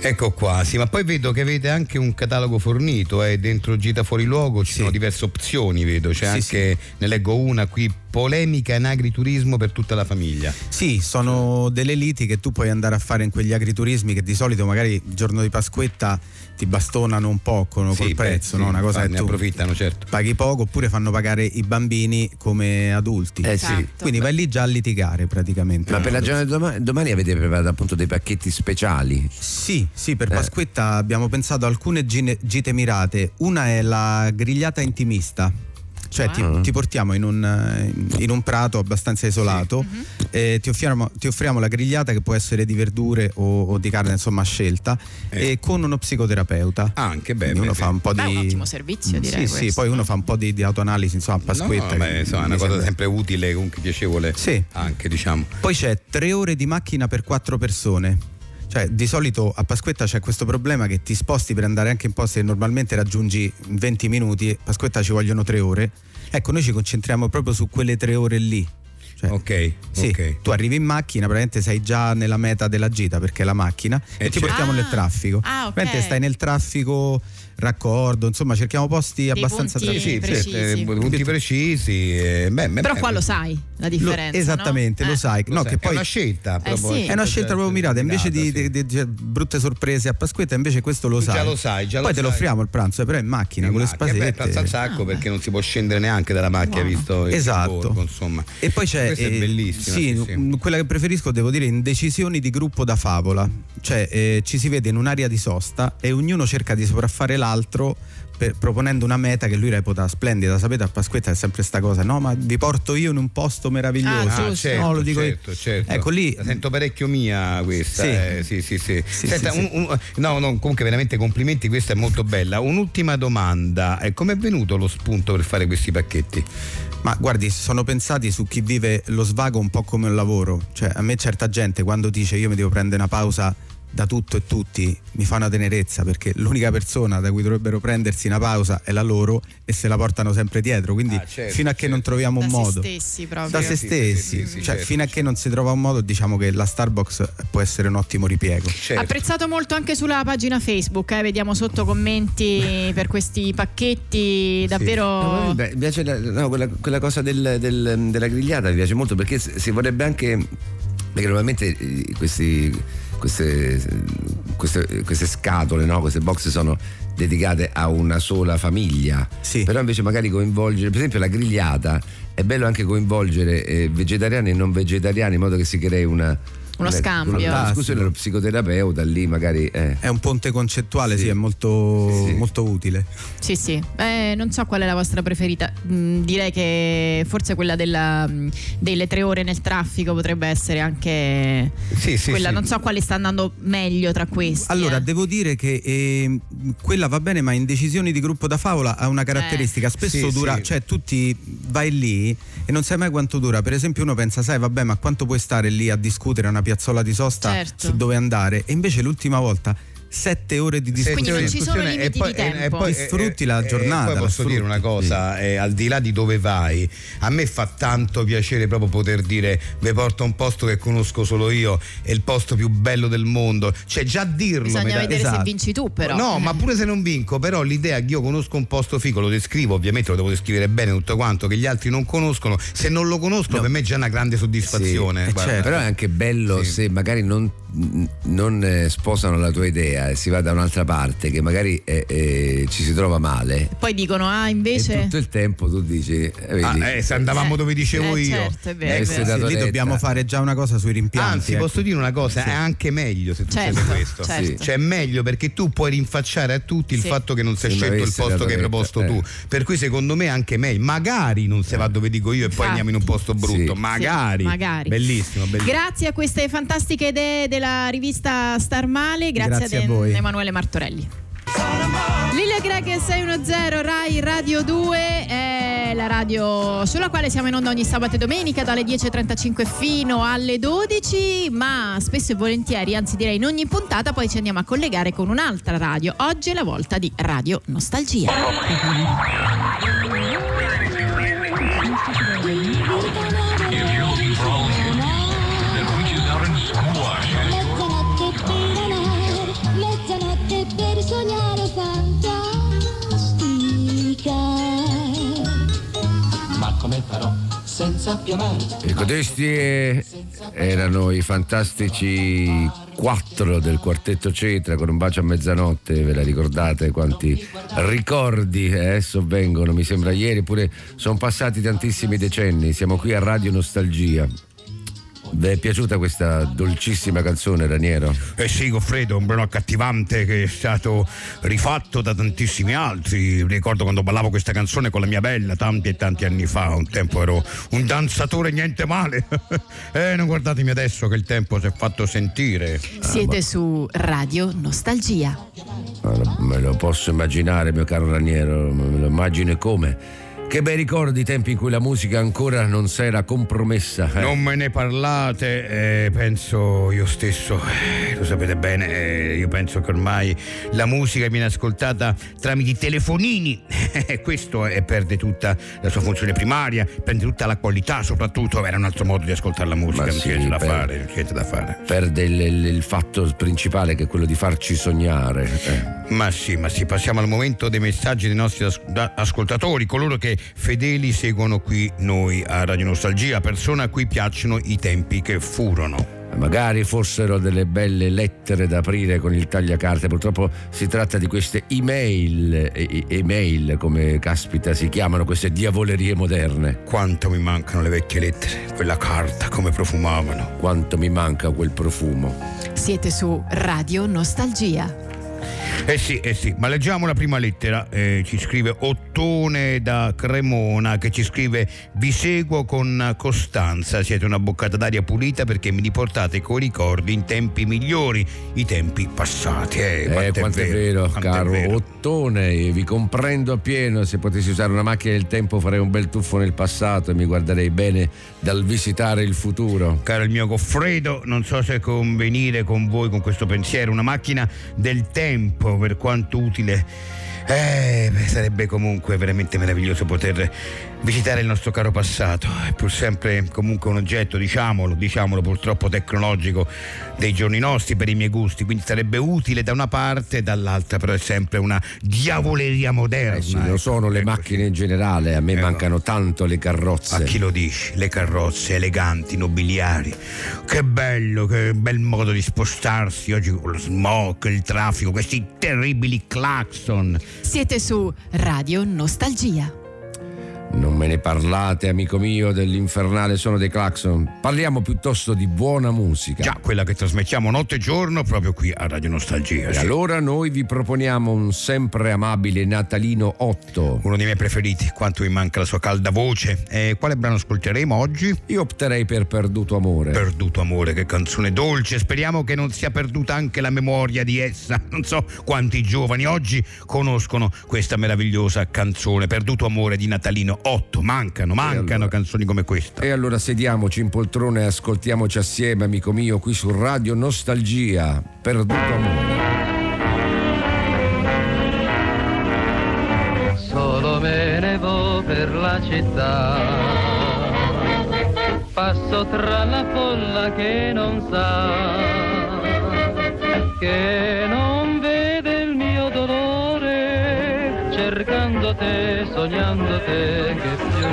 Ecco qua, sì, ma poi vedo che avete anche un catalogo fornito, eh, dentro Gita Fuori Luogo ci Sì. sono diverse opzioni, vedo, c'è Sì, anche, ne leggo una qui, polemica in agriturismo per tutta la famiglia. Sì, sono delle liti che tu puoi andare a fare in quegli agriturismi che di solito magari il giorno di Pasquetta ti bastonano un po' con, Sì, col beh, prezzo, sì, no? una cosa fa- che ne tu approfittano, certo. paghi poco oppure fanno pagare i bambini come adulti. Eh sì. Esatto. Quindi vai lì già a litigare praticamente. Ma per la giornata di domani, domani avete preparato appunto dei pacchetti speciali. Sì, sì, per Eh. Pasquetta abbiamo pensato a alcune gine- gite mirate. Una è la grigliata intimista. Cioè ti, Ah. ti portiamo in un, eh, in un prato abbastanza isolato e ti offriamo, ti offriamo la grigliata che può essere di verdure o, o di carne insomma a scelta Eh. e con uno psicoterapeuta. Anche, beh, Quindi beh, uno sì. fa un po' Beh, di... un ottimo servizio, direi Sì, sì, questo. poi uno fa un po' di, di autoanalisi insomma a Pasquetta. No, beh, insomma, è una cosa sembra- sempre utile, comunque piacevole Sì. anche, diciamo. Poi c'è tre ore di macchina per quattro persone. Cioè, di solito a Pasquetta c'è questo problema che ti sposti per andare anche in posti che normalmente raggiungi in 20 minuti, a Pasquetta ci vogliono tre ore. Ecco, noi ci concentriamo proprio su quelle tre ore lì. Cioè, Ok, Sì, ok. tu arrivi in macchina, praticamente sei già nella meta della gita perché è la macchina Eh, e ti certo. portiamo Ah, nel traffico. ah, ok. Praticamente stai nel traffico, raccordo, insomma cerchiamo posti abbastanza punti Sì, sì, precisi. eh, punti precisi. eh, beh, beh, Però beh, qua lo sai la Lo- differenza. esattamente, no? lo Eh. sai. lo no, sai, che poi è una scelta Eh sì. È una scelta proprio mirata, invece di, di- di- di brutte sorprese a Pasquetta, invece questo lo Tu già sai. lo sai, già Poi lo te lo sai. offriamo il pranzo, eh, però in macchina In con le macchina, beh, spasette. pranzo al sacco perché non si può scendere neanche dalla macchina Wow. visto il Esatto. borgo, insomma. E poi c'è Questa è eh, bellissima. Sì, sì, sì. m- quella che preferisco, devo dire, in decisioni di gruppo da favola. Cioè, eh, ci si vede in un'area di sosta e ognuno cerca di sopraffare l'altro per- proponendo una meta che lui reputa splendida. Sapete, a Pasquetta è sempre sta cosa, no? Ma vi porto io in un posto meraviglioso. Ah, certo, no, lo dico certo, certo. Ecco lì. La sento parecchio mia questa. Sì. eh, sì, sì, sì. Sì, Senta, sì, un- un- no, no, comunque veramente complimenti, questa è molto bella. Un'ultima domanda, eh, come è venuto lo spunto per fare questi pacchetti? Ma guardi, sono pensati su chi vive lo svago un po' come un lavoro. Cioè, a me certa gente quando dice io mi devo prendere una pausa da tutto e tutti, mi fa una tenerezza perché l'unica persona da cui dovrebbero prendersi una pausa è la loro e se la portano sempre dietro. Quindi Ah, certo, fino a che non troviamo Da un se modo. stessi proprio. Da se Sì, stessi, sì, cioè certo, fino a che non si trova un modo, diciamo che la Starbucks può essere un ottimo ripiego. Certo. Apprezzato molto anche sulla pagina Facebook, eh, vediamo sotto commenti per questi pacchetti davvero... No, beh, mi piace la- no, quella, quella cosa del- del- della grigliata mi piace molto perché si si vorrebbe anche perché normalmente eh, questi, queste, queste, queste scatole, no? queste box sono dedicate a una sola famiglia Sì. però invece magari coinvolgere per esempio la grigliata è bello anche coinvolgere eh, vegetariani e non vegetariani in modo che si crei una Uno scambio. una discussione lo psicoterapeuta lì magari eh. È un ponte concettuale, sì, Sì. è molto, Sì. molto utile. Sì, sì. Eh, non so qual è la vostra preferita. Mm, direi che forse quella della, mm, delle tre ore nel traffico potrebbe essere anche Sì, sì, quella. sì. Non so quale sta andando meglio tra questi. Allora, eh. devo dire che eh, quella va bene, ma in decisioni di gruppo da favola ha una caratteristica. Spesso Sì, dura, sì. cioè tu ti vai lì e non sai mai quanto dura. Per esempio, uno pensa, sai, vabbè, ma quanto puoi stare lì a discutere una piazzola di sosta Certo. su dove andare? E invece l'ultima volta sette ore di discussione. Quindi non ci sono discussione limiti e poi- di tempo. e- e poi- Ti sfrutti la giornata, poi posso dire una cosa, eh, al di là di dove vai, a me fa tanto piacere proprio poter dire vi porto a un posto che conosco solo io, è il posto più bello del mondo. Cioè già dirlo mi Bisogna vedere se esatto. vinci tu, però. No, ma pure se non vinco, però l'idea che io conosco un posto figo, lo descrivo, ovviamente lo devo descrivere bene tutto quanto, che gli altri non conoscono, se non lo conoscono per me è già una grande soddisfazione. Sì, certo. Però è anche bello Sì. se magari non, non, eh, sposano la tua idea e si va da un'altra parte che magari eh, eh, ci si trova male. Poi dicono, ah, E invece. tutto il tempo tu dici, eh, vedi, Ah, eh, se andavamo Eh, dove dicevo eh, io. certo, è vero, Eh, è vero. Sì, lì dobbiamo fare già una cosa sui rimpianti. Anzi, ecco. posso dire una cosa, è anche meglio se succede Certo, questo. certo. Cioè, è meglio perché tu puoi rinfacciare a tutti il Sì. fatto che non si è scelto il posto che hai proposto eh. tu. Per cui, secondo me, anche meglio. Magari non si va dove dico io e poi andiamo in un posto brutto. Sì. Magari. Sì, magari. Bellissimo, bellissimo. Grazie a queste fantastiche idee della rivista Star Male, grazie, Grazie a voi. Emanuele Martorelli. Lilia Greg 610 Rai Radio 2 è la radio sulla quale siamo in onda ogni sabato e domenica dalle 10.35 fino alle 12 ma spesso e volentieri, anzi direi in ogni puntata poi ci andiamo a collegare con un'altra radio. Oggi è la volta di Radio Nostalgia. E codesti erano i fantastici quattro del quartetto Cetra con un bacio a mezzanotte, ve la ricordate quanti ricordi eh, sovvengono, mi sembra ieri, pure sono passati tantissimi decenni, siamo qui a Radio Nostalgia. Vi è piaciuta questa dolcissima canzone, Raniero? Eh sì, Goffredo, un brano accattivante che è stato rifatto da tantissimi altri. Ricordo quando ballavo questa canzone con la mia bella tanti e tanti anni fa. Un tempo ero un danzatore niente male. eh, non guardatemi adesso che il tempo si è fatto sentire. Siete su Radio Nostalgia. Ma lo- Me lo posso immaginare, mio caro Raniero, me lo immagino come. Che bei ricordi i tempi in cui la musica ancora non si era compromessa. eh. Non me ne parlate, eh, penso io stesso, eh, lo sapete bene, eh, io penso che ormai la musica viene ascoltata tramite i telefonini e questo perde tutta la sua funzione primaria, perde tutta la qualità, soprattutto era un altro modo di ascoltare la musica, Ma non sì, c'è niente da fare, non c'è niente da fare. Perde il, il- il fatto principale che è quello di farci sognare. eh. Ma sì, ma sì, passiamo al momento dei messaggi dei nostri ascoltatori, coloro che fedeli seguono qui noi a Radio Nostalgia, persone a cui piacciono i tempi che furono. Magari fossero delle belle lettere da aprire con il tagliacarte, purtroppo si tratta di queste email, e- email come caspita si chiamano, queste diavolerie moderne. Quanto mi mancano le vecchie lettere, quella carta, come profumavano. Quanto mi manca quel profumo. Siete su Radio Nostalgia. Eh sì, eh sì, ma leggiamo la prima lettera. Eh, ci scrive Ottone da Cremona che ci scrive Vi seguo con costanza, siete una boccata d'aria pulita perché mi riportate coi ricordi in tempi migliori, i tempi passati. Eh, Eh, quanto è vero, quanto è caro vero. Ottone, vi comprendo appieno. Se potessi usare una macchina del tempo farei un bel tuffo nel passato e mi guarderei bene dal visitare il futuro. Caro il mio Goffredo, non so se convenire con voi con questo pensiero, una macchina del tempo, per quanto utile. Eh, sarebbe comunque veramente meraviglioso poter visitare il nostro caro passato. È pur sempre comunque un oggetto, diciamolo, diciamolo purtroppo tecnologico dei giorni nostri per i miei gusti, quindi sarebbe utile da una parte e dall'altra, però è sempre una diavoleria moderna. Eh sì, lo ecco. sono le macchine in generale, a me Eh, mancano tanto le carrozze. A chi lo dici? Le carrozze eleganti, nobiliari. Che bello, che bel modo di spostarsi oggi con lo smog, il traffico, questi terribili clacson. Siete su Radio Nostalgia. Non me ne parlate, amico mio, dell'infernale suono dei clacson. Parliamo piuttosto di buona musica. Già, quella che trasmettiamo notte e giorno proprio qui a Radio Nostalgia. E sì. allora noi vi proponiamo un sempre amabile Natalino 8. Uno dei miei preferiti, quanto mi manca la sua calda voce. E quale brano ascolteremo oggi? Io opterei per Perduto Amore. Perduto amore, che canzone dolce. Speriamo che non sia perduta anche la memoria di essa. Non so quanti giovani oggi conoscono questa meravigliosa canzone. Perduto amore di Natalino 8. Mancano, mancano allora? canzoni come questa. E allora sediamoci in poltrona e ascoltiamoci assieme, amico mio, qui su Radio Nostalgia. Perduto Amore. Solo me ne vo per la città. Passo tra la folla che non sa, che non cercando te, sognando te, che più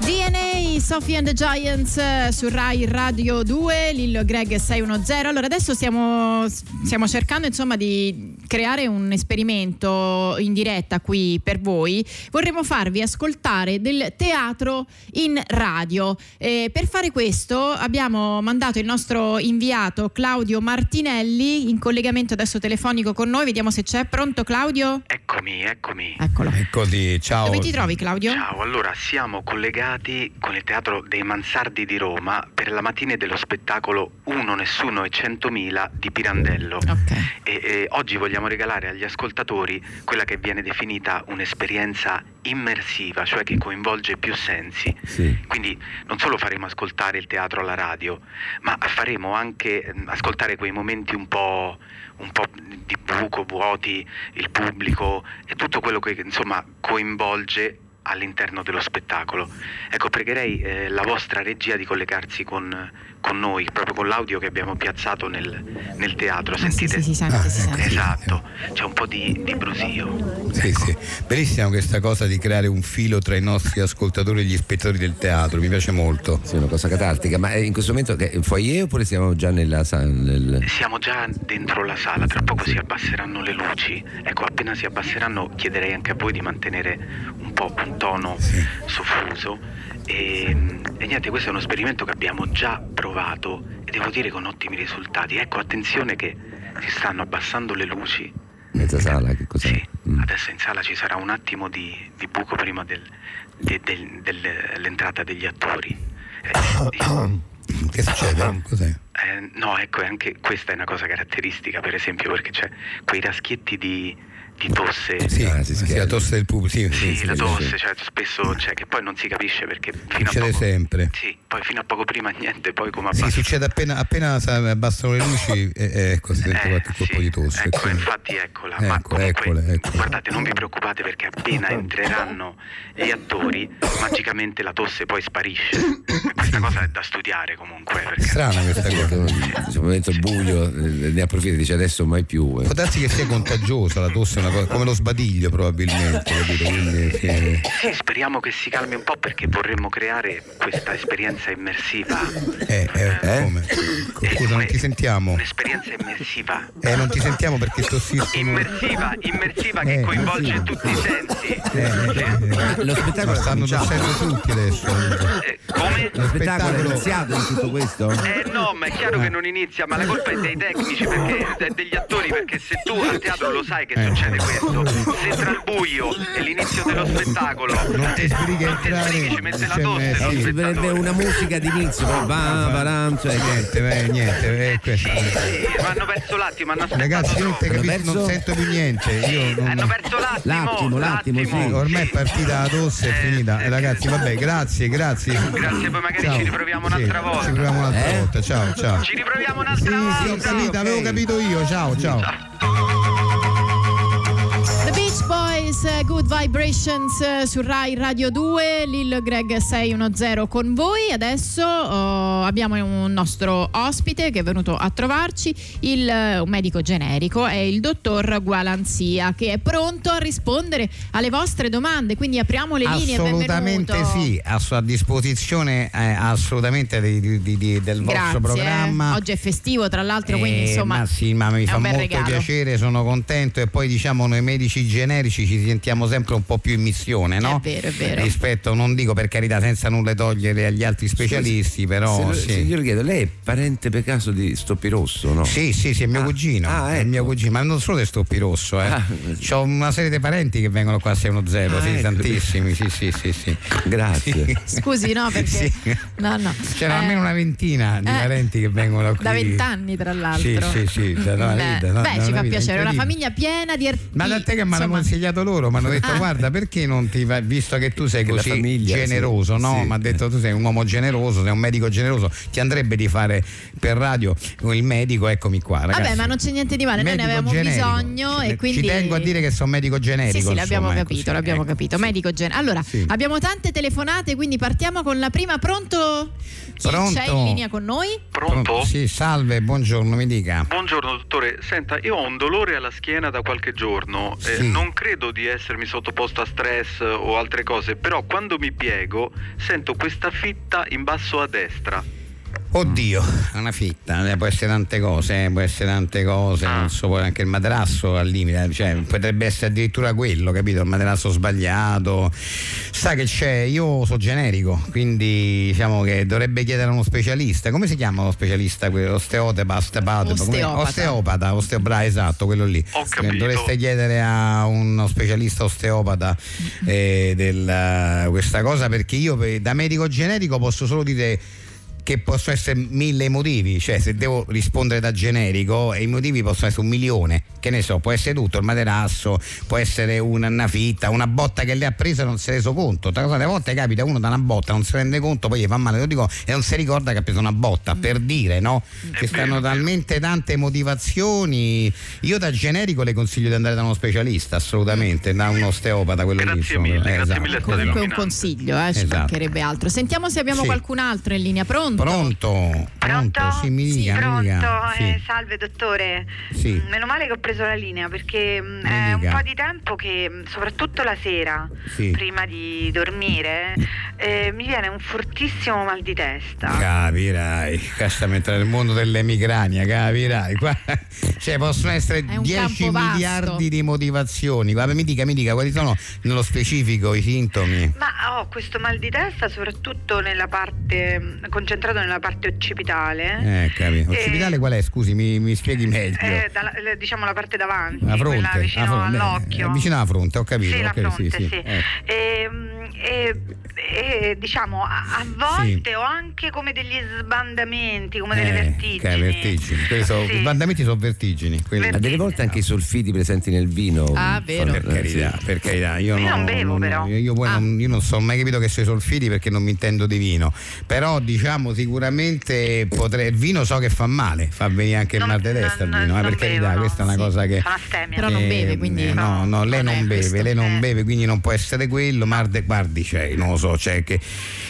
DNA, Sophie and the Giants eh, su Rai Radio 2, Lillo Greg 610. Allora adesso stiamo, stiamo cercando insomma di creare un esperimento in diretta qui per voi. Vorremmo farvi ascoltare del teatro in radio. Eh, per fare questo abbiamo mandato il nostro inviato Claudio Martinelli in collegamento adesso telefonico con noi. Vediamo se c'è. Pronto Claudio? Eccomi, eccomi. Eccolo. Così, ciao. Dove ti trovi Claudio? Ciao, allora siamo collegati con il Teatro dei Mansardi di Roma per la mattina dello spettacolo Uno, Nessuno e Centomila di Pirandello. E, e oggi vogliamo regalare agli ascoltatori quella che viene definita un'esperienza immersiva, cioè che coinvolge più sensi. Quindi non solo faremo ascoltare il teatro alla radio, ma faremo anche ehm, ascoltare quei momenti un po', un po' di buco, vuoti, il pubblico e tutto quello che insomma coinvolge all'interno dello spettacolo. Ecco, pregherei eh, la vostra regia di collegarsi con, con noi, proprio con l'audio che abbiamo piazzato nel, nel teatro. Sentite? sì, si sente, si sente. Esatto, c'è un po' di, di brusio. Sì, sì. Bellissima questa cosa di creare un filo tra i nostri ascoltatori e gli spettatori del teatro, mi piace molto. Sì, è una cosa catartica, ma in questo momento che in foyer oppure siamo già nella sala? Nel... Siamo già dentro la sala, tra poco si abbasseranno le luci. Ecco, appena si abbasseranno chiederei anche a voi di mantenere un po' un tono soffuso. E, e niente, questo è uno esperimento che abbiamo già provato e devo dire con ottimi risultati. Ecco, attenzione che si stanno abbassando le luci. Mezza sala, che cos'è? Mm. Adesso in sala ci sarà un attimo di, di buco prima del- de- del- dell'entrata degli attori. Che succede? Cos'è? Eh, no, ecco, anche questa è una cosa caratteristica, per esempio, perché c'è quei raschietti di, di tosse. Sì, sì, la tosse del pubblico. Sì, Sì, sì, la sì, tosse, sì. cioè spesso c'è, che poi non si capisce perché fino a Succede poco, sempre. Sì, poi fino a poco prima niente, poi come Sì, abbassa. succede appena, appena sa- abbassano le luci e e ecco, si sente qualche colpo di tosse. Ecco, Quindi- infatti eccola. Ma Ecco, comunque, eccole, eccole. guardate, non vi preoccupate perché appena entreranno gli attori, magicamente la tosse poi sparisce. Questa cosa è da studiare comunque. Perché... Strana questa cosa. In questo momento buio, eh, ne approfitta dice adesso mai più. eh. Può darsi che sia contagiosa, la tosse una cosa, come lo sbadiglio probabilmente? Quindi, sì. Sì, speriamo che si calmi un po' perché vorremmo creare questa esperienza immersiva. Eh, eh, come? Scusa, non ti sentiamo. Un'esperienza immersiva. Eh, non ti sentiamo perché tossiscono. Immersiva, immersiva che Eh, coinvolge sì. tutti i sensi. Lo spettacolo Ma stanno tossendo tutti adesso. come? Lo spettacolo è iniziato in tutto questo? Eh no, ma è chiaro che non inizia, ma la colpa è dei tecnici, perché, de- degli attori, perché se tu al teatro lo sai che Eh. succede questo, se tra il buio e l'inizio dello spettacolo Non ti sbrighi non ti entrare. sbrighi, ci mette la c'è tosse Eh, ci verrebbe spettatore. una musica d'inizio, poi va, varan, cioè, Niente, eh, niente, eh, questo. Sì, ma hanno perso l'attimo, hanno Ragazzi, io non, capisco, non sento più niente. Io non- Hanno perso l'attimo, L'attimo, l'attimo, Sì, ormai è partita la tosse, è finita. Eh, ragazzi, vabbè, grazie, grazie. Grazie, poi magari Ciao. ci riproviamo Sì, un'altra volta. Ci riproviamo un'altra Eh? volta. Ciao, ciao. Ci riproviamo Sì, un'altra sì, ho volta. capito, avevo capito io. Ciao, ciao. The Boys, eh, Good Vibrations eh, su Rai Radio 2, Lil Greg 610 con voi. Adesso oh, abbiamo un nostro ospite che è venuto a trovarci, il, eh, un medico generico, è il dottor Gualanzia, che è pronto a rispondere alle vostre domande. Quindi apriamo le linee. Assolutamente benvenuto. sì, a sua disposizione eh, assolutamente di- di- di- del Grazie. vostro programma. Oggi è festivo, tra l'altro, quindi Eh, insomma. ma sì, ma mi fa molto regalo. piacere, sono contento e poi diciamo noi medici generici ci sentiamo sempre un po' più in missione, no? È vero, è vero. Rispetto, non dico per carità senza nulla togliere agli altri specialisti, però Se, lo- sì. se io le chiedo, lei è parente per caso di Stoppi Rosso, no? Sì, sì, sì, è mio cugino. ah, È ecco. mio cugino, ma non solo di Stoppi Rosso, eh. Ah. Ho una serie di parenti che vengono qua a 610, Ah, sì, ecco. tantissimi, sì, sì, sì, sì. Grazie. Scusi, no, perché. Sì. No, no. C'era Eh, almeno una ventina di eh, parenti che vengono qui. Da vent'anni, tra l'altro. Sì, sì, sì, da una Beh, vita, da- beh, da ci fa vita piacere, una famiglia piena di artisti. Ma da te che mi hanno consigliato loro, mi hanno detto Ah. guarda perché non ti vai, visto che tu sei così famiglia, generoso, sì, no? sì. Mi ha detto tu sei un uomo generoso, sei un medico generoso, ti andrebbe di fare per radio il medico, eccomi qua. Ragazzi. Vabbè, ma non c'è niente di male, noi ne Medico avevamo generico. bisogno e Ci- quindi. Ci tengo a dire che sono medico generico. Sì, sì, l'abbiamo insomma, ecco, capito, sì, l'abbiamo ecco, capito. sì. Medico generico. Allora, Sì. abbiamo tante telefonate, quindi partiamo con la prima. Pronto? Chi Pronto? c'è in linea con noi? Pronto? Sì, salve, buongiorno, mi dica. Buongiorno dottore, senta, io ho un dolore alla schiena da qualche giorno, eh, Sì. non credo di essermi sottoposto a stress o altre cose, però quando mi piego sento questa fitta in basso a destra. Oddio, è una fitta, eh, può essere tante cose, eh, può essere tante cose, Ah. non so, poi anche il materasso al limite, cioè, potrebbe essere addirittura quello, capito? Il materasso sbagliato. Sa che c'è, io sono generico, quindi diciamo che dovrebbe chiedere a uno specialista. Come si chiama lo specialista? quello? Osteopata, osteopata, Osteopata. osteopata, osteopata, esatto, quello lì. Ho capito. Dovreste chiedere a uno specialista osteopata eh, del, questa cosa perché io da medico generico posso solo dire che possono essere mille motivi, cioè se devo rispondere da generico e i motivi possono essere un milione, che ne so, può essere tutto, il materasso, può essere una, una fitta, una botta che le ha preso e non si è reso conto, tante volte capita uno da una botta, non si rende conto, poi gli fa male, lo dico, e non si ricorda che ha preso una botta, per dire, no? Ci stanno talmente tante motivazioni, io da generico le consiglio di andare da uno specialista, assolutamente, da un osteopata, quello lì. Grazie insomma. mille, grazie esatto, mille. Comunque un consiglio, eh, ci Esatto. mancherebbe altro. Sentiamo se abbiamo Sì. qualcun altro in linea. Pronto? Pronto? Pronto? Sì, mi dica, mi Pronto? dica. Sì. Eh, salve dottore. Sì. Mm, Meno male che ho preso la linea perché mm, Mi è un po' di tempo che, mm, soprattutto la sera, Sì. prima di dormire, eh, mi viene un fortissimo mal di testa. Capirai, questa mentre nel mondo dell'emicrania, capirai. Qua, cioè possono essere È un 10 campo vasto. miliardi di motivazioni. Guarda, mi dica, mi dica quali sono nello specifico i sintomi. Ma ho questo mal di testa soprattutto nella parte, mm, concentrato nella parte occipitale. Eh, capito. Eh, Occipitale qual è? Scusi, mi, mi spieghi meglio. eh, dalla- diciamo la parte davanti, la quella fronte, vicino la fronte, all'occhio. eh, vicino alla fronte, ho capito. Sì, ho capito, fronte, sì. eh. E, mm, e- e, diciamo a, a volte ho anche come degli sbandamenti, come delle Eh, vertigini. che vertigini. Quelli sono- Sì. I bandamenti sono vertigini. quelli- Ma delle volte anche i solfiti presenti nel vino. Ah, vero. Per carità, sì. per carità, io, Io no- non bevo, però. Io, io poi Ah. non, io non so mai capito che sei solfiti perché non mi intendo di vino. Però diciamo sicuramente potrei. Il vino so che fa male, fa venire anche il Non- mal di testa il non- vino, eh, non per carità, bevo, no. questa è una Sì. cosa che. Sono. Però non eh, beve, quindi eh, no, no, lei non non, beve, lei non Eh. beve, quindi non può essere quello. De- guardi, cioè, non lo so, so, cioè che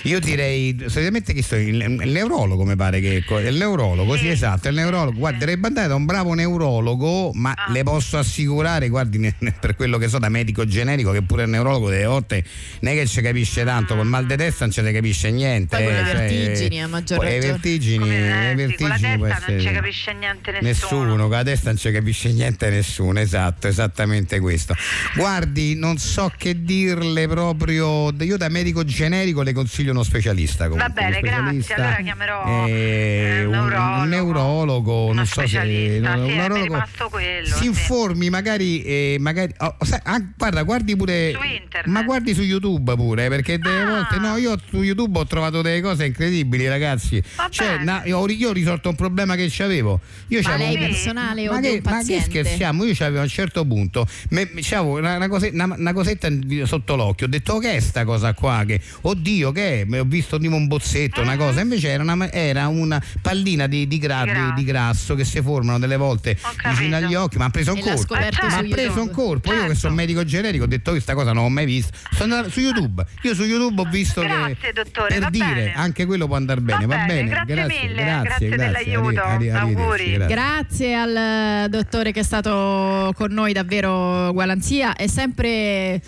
io direi solitamente che sto, il, il neurologo mi pare che è il neurologo, sì, esatto, il neurologo, guarda, dovrebbe andare da un bravo neurologo, ma Ah. le posso assicurare, guardi, ne- ne- per quello che so da medico generico, che pure il neurologo delle volte non è che ci capisce tanto, col mal di testa non ci ne capisce niente. Poi con le eh, cioè, vertigini, a maggior poi le ragione. vertigini, le eh, sì, con la vertigini testa non ci capisce niente nessuno. Nessuno, con la testa non ci capisce niente nessuno, esatto, esattamente questo. Guardi, non so che dirle proprio, io da medico generico le consiglio uno specialista comunque. Va bene, uno grazie. specialista, Allora chiamerò eh, un, un neurologo, non so se specialista. un Sì, è neurologo- rimasto quello. si sì. informi magari, eh, magari oh, sai, ah, guarda guardi pure Su internet. ma guardi su youtube pure perché delle Ah. volte no io su youtube ho trovato delle cose incredibili ragazzi cioè na- io, ho- io ho risolto un problema che c'avevo io Ma c'avevo lei un- personale o ma di che, un ma che scherziamo io c'avevo a un certo punto me, una, una cose- una- una cosetta sotto l'occhio ho detto "Oh, che è sta cosa qua che oddio che è? Ho visto tipo un bozzetto una cosa. Invece era una, era una pallina di, di, gra- di- di grasso che si formano delle volte vicino agli occhi ma ha preso un E colpo scoperto ma ha preso un colpo io che sono medico generico ho detto questa cosa non l'ho mai vista. Sono andato su youtube. Io su youtube ho visto Grazie, che dottore, per va dire bene. anche quello può andare bene va, bene, bene. grazie mille, grazie grazie dell'aiuto, arri- arri- auguri. grazie. Grazie al dottore che è stato con noi, davvero Gualanzia. È sempre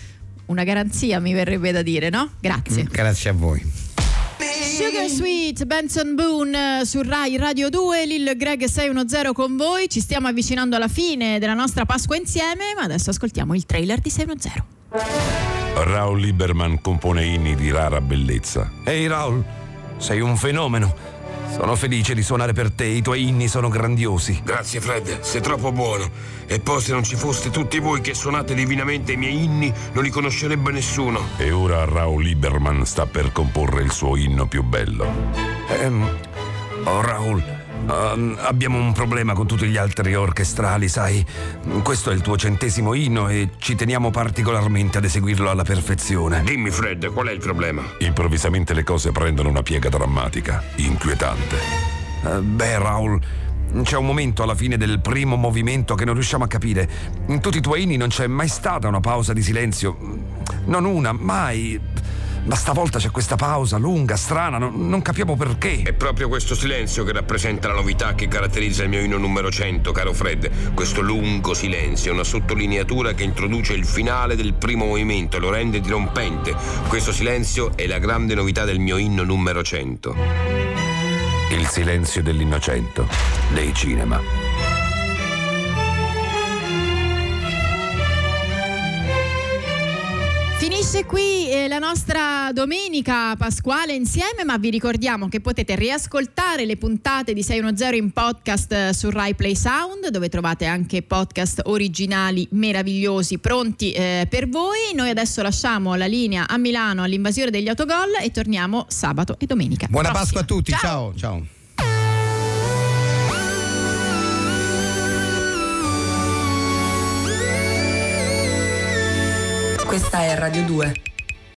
una garanzia, mi verrebbe da dire, no? Grazie. grazie a voi Sugar Sweet, Benson Boone eh, su Rai Radio 2, Lil Greg 610 con voi. Ci stiamo avvicinando alla fine della nostra Pasqua insieme, ma adesso ascoltiamo il trailer di 610. Raul Lieberman compone inni di rara bellezza. Ehi Raul, sei un fenomeno. Sono felice di suonare per te, i tuoi inni sono grandiosi. Grazie Fred, sei troppo buono. E poi se non ci foste tutti voi che suonate divinamente i miei inni, non li conoscerebbe nessuno. E ora Raul Lieberman sta per comporre il suo inno più bello. Ehm, oh Raul, ehm, abbiamo un problema con tutti gli altri orchestrali, sai? Questo è il tuo centesimo inno e ci teniamo particolarmente ad eseguirlo alla perfezione. Dimmi Fred, qual è il problema? Improvvisamente le cose prendono una piega drammatica, inquietante. Eh, beh, Raul, c'è un momento alla fine del primo movimento che non riusciamo a capire. In tutti i tuoi inni non c'è mai stata una pausa di silenzio. Non una, mai. Ma stavolta c'è questa pausa lunga, strana, non, non capiamo perché. È proprio questo silenzio che rappresenta la novità che caratterizza il mio inno numero 100, caro Fred. Questo lungo silenzio, una sottolineatura che introduce il finale del primo movimento e lo rende dirompente. Questo silenzio è la grande novità del mio inno numero 100. Il silenzio dell'innocento dei cinema. Finisce qui eh, la nostra domenica pasquale insieme, ma vi ricordiamo che potete riascoltare le puntate di 610 in podcast eh, su Rai Play Sound, dove trovate anche podcast originali meravigliosi pronti eh, per voi. Noi adesso lasciamo la linea a Milano all'invasione degli autogol e torniamo sabato e domenica. buona prossima. Pasqua a tutti ciao ciao Questa è Radio 2.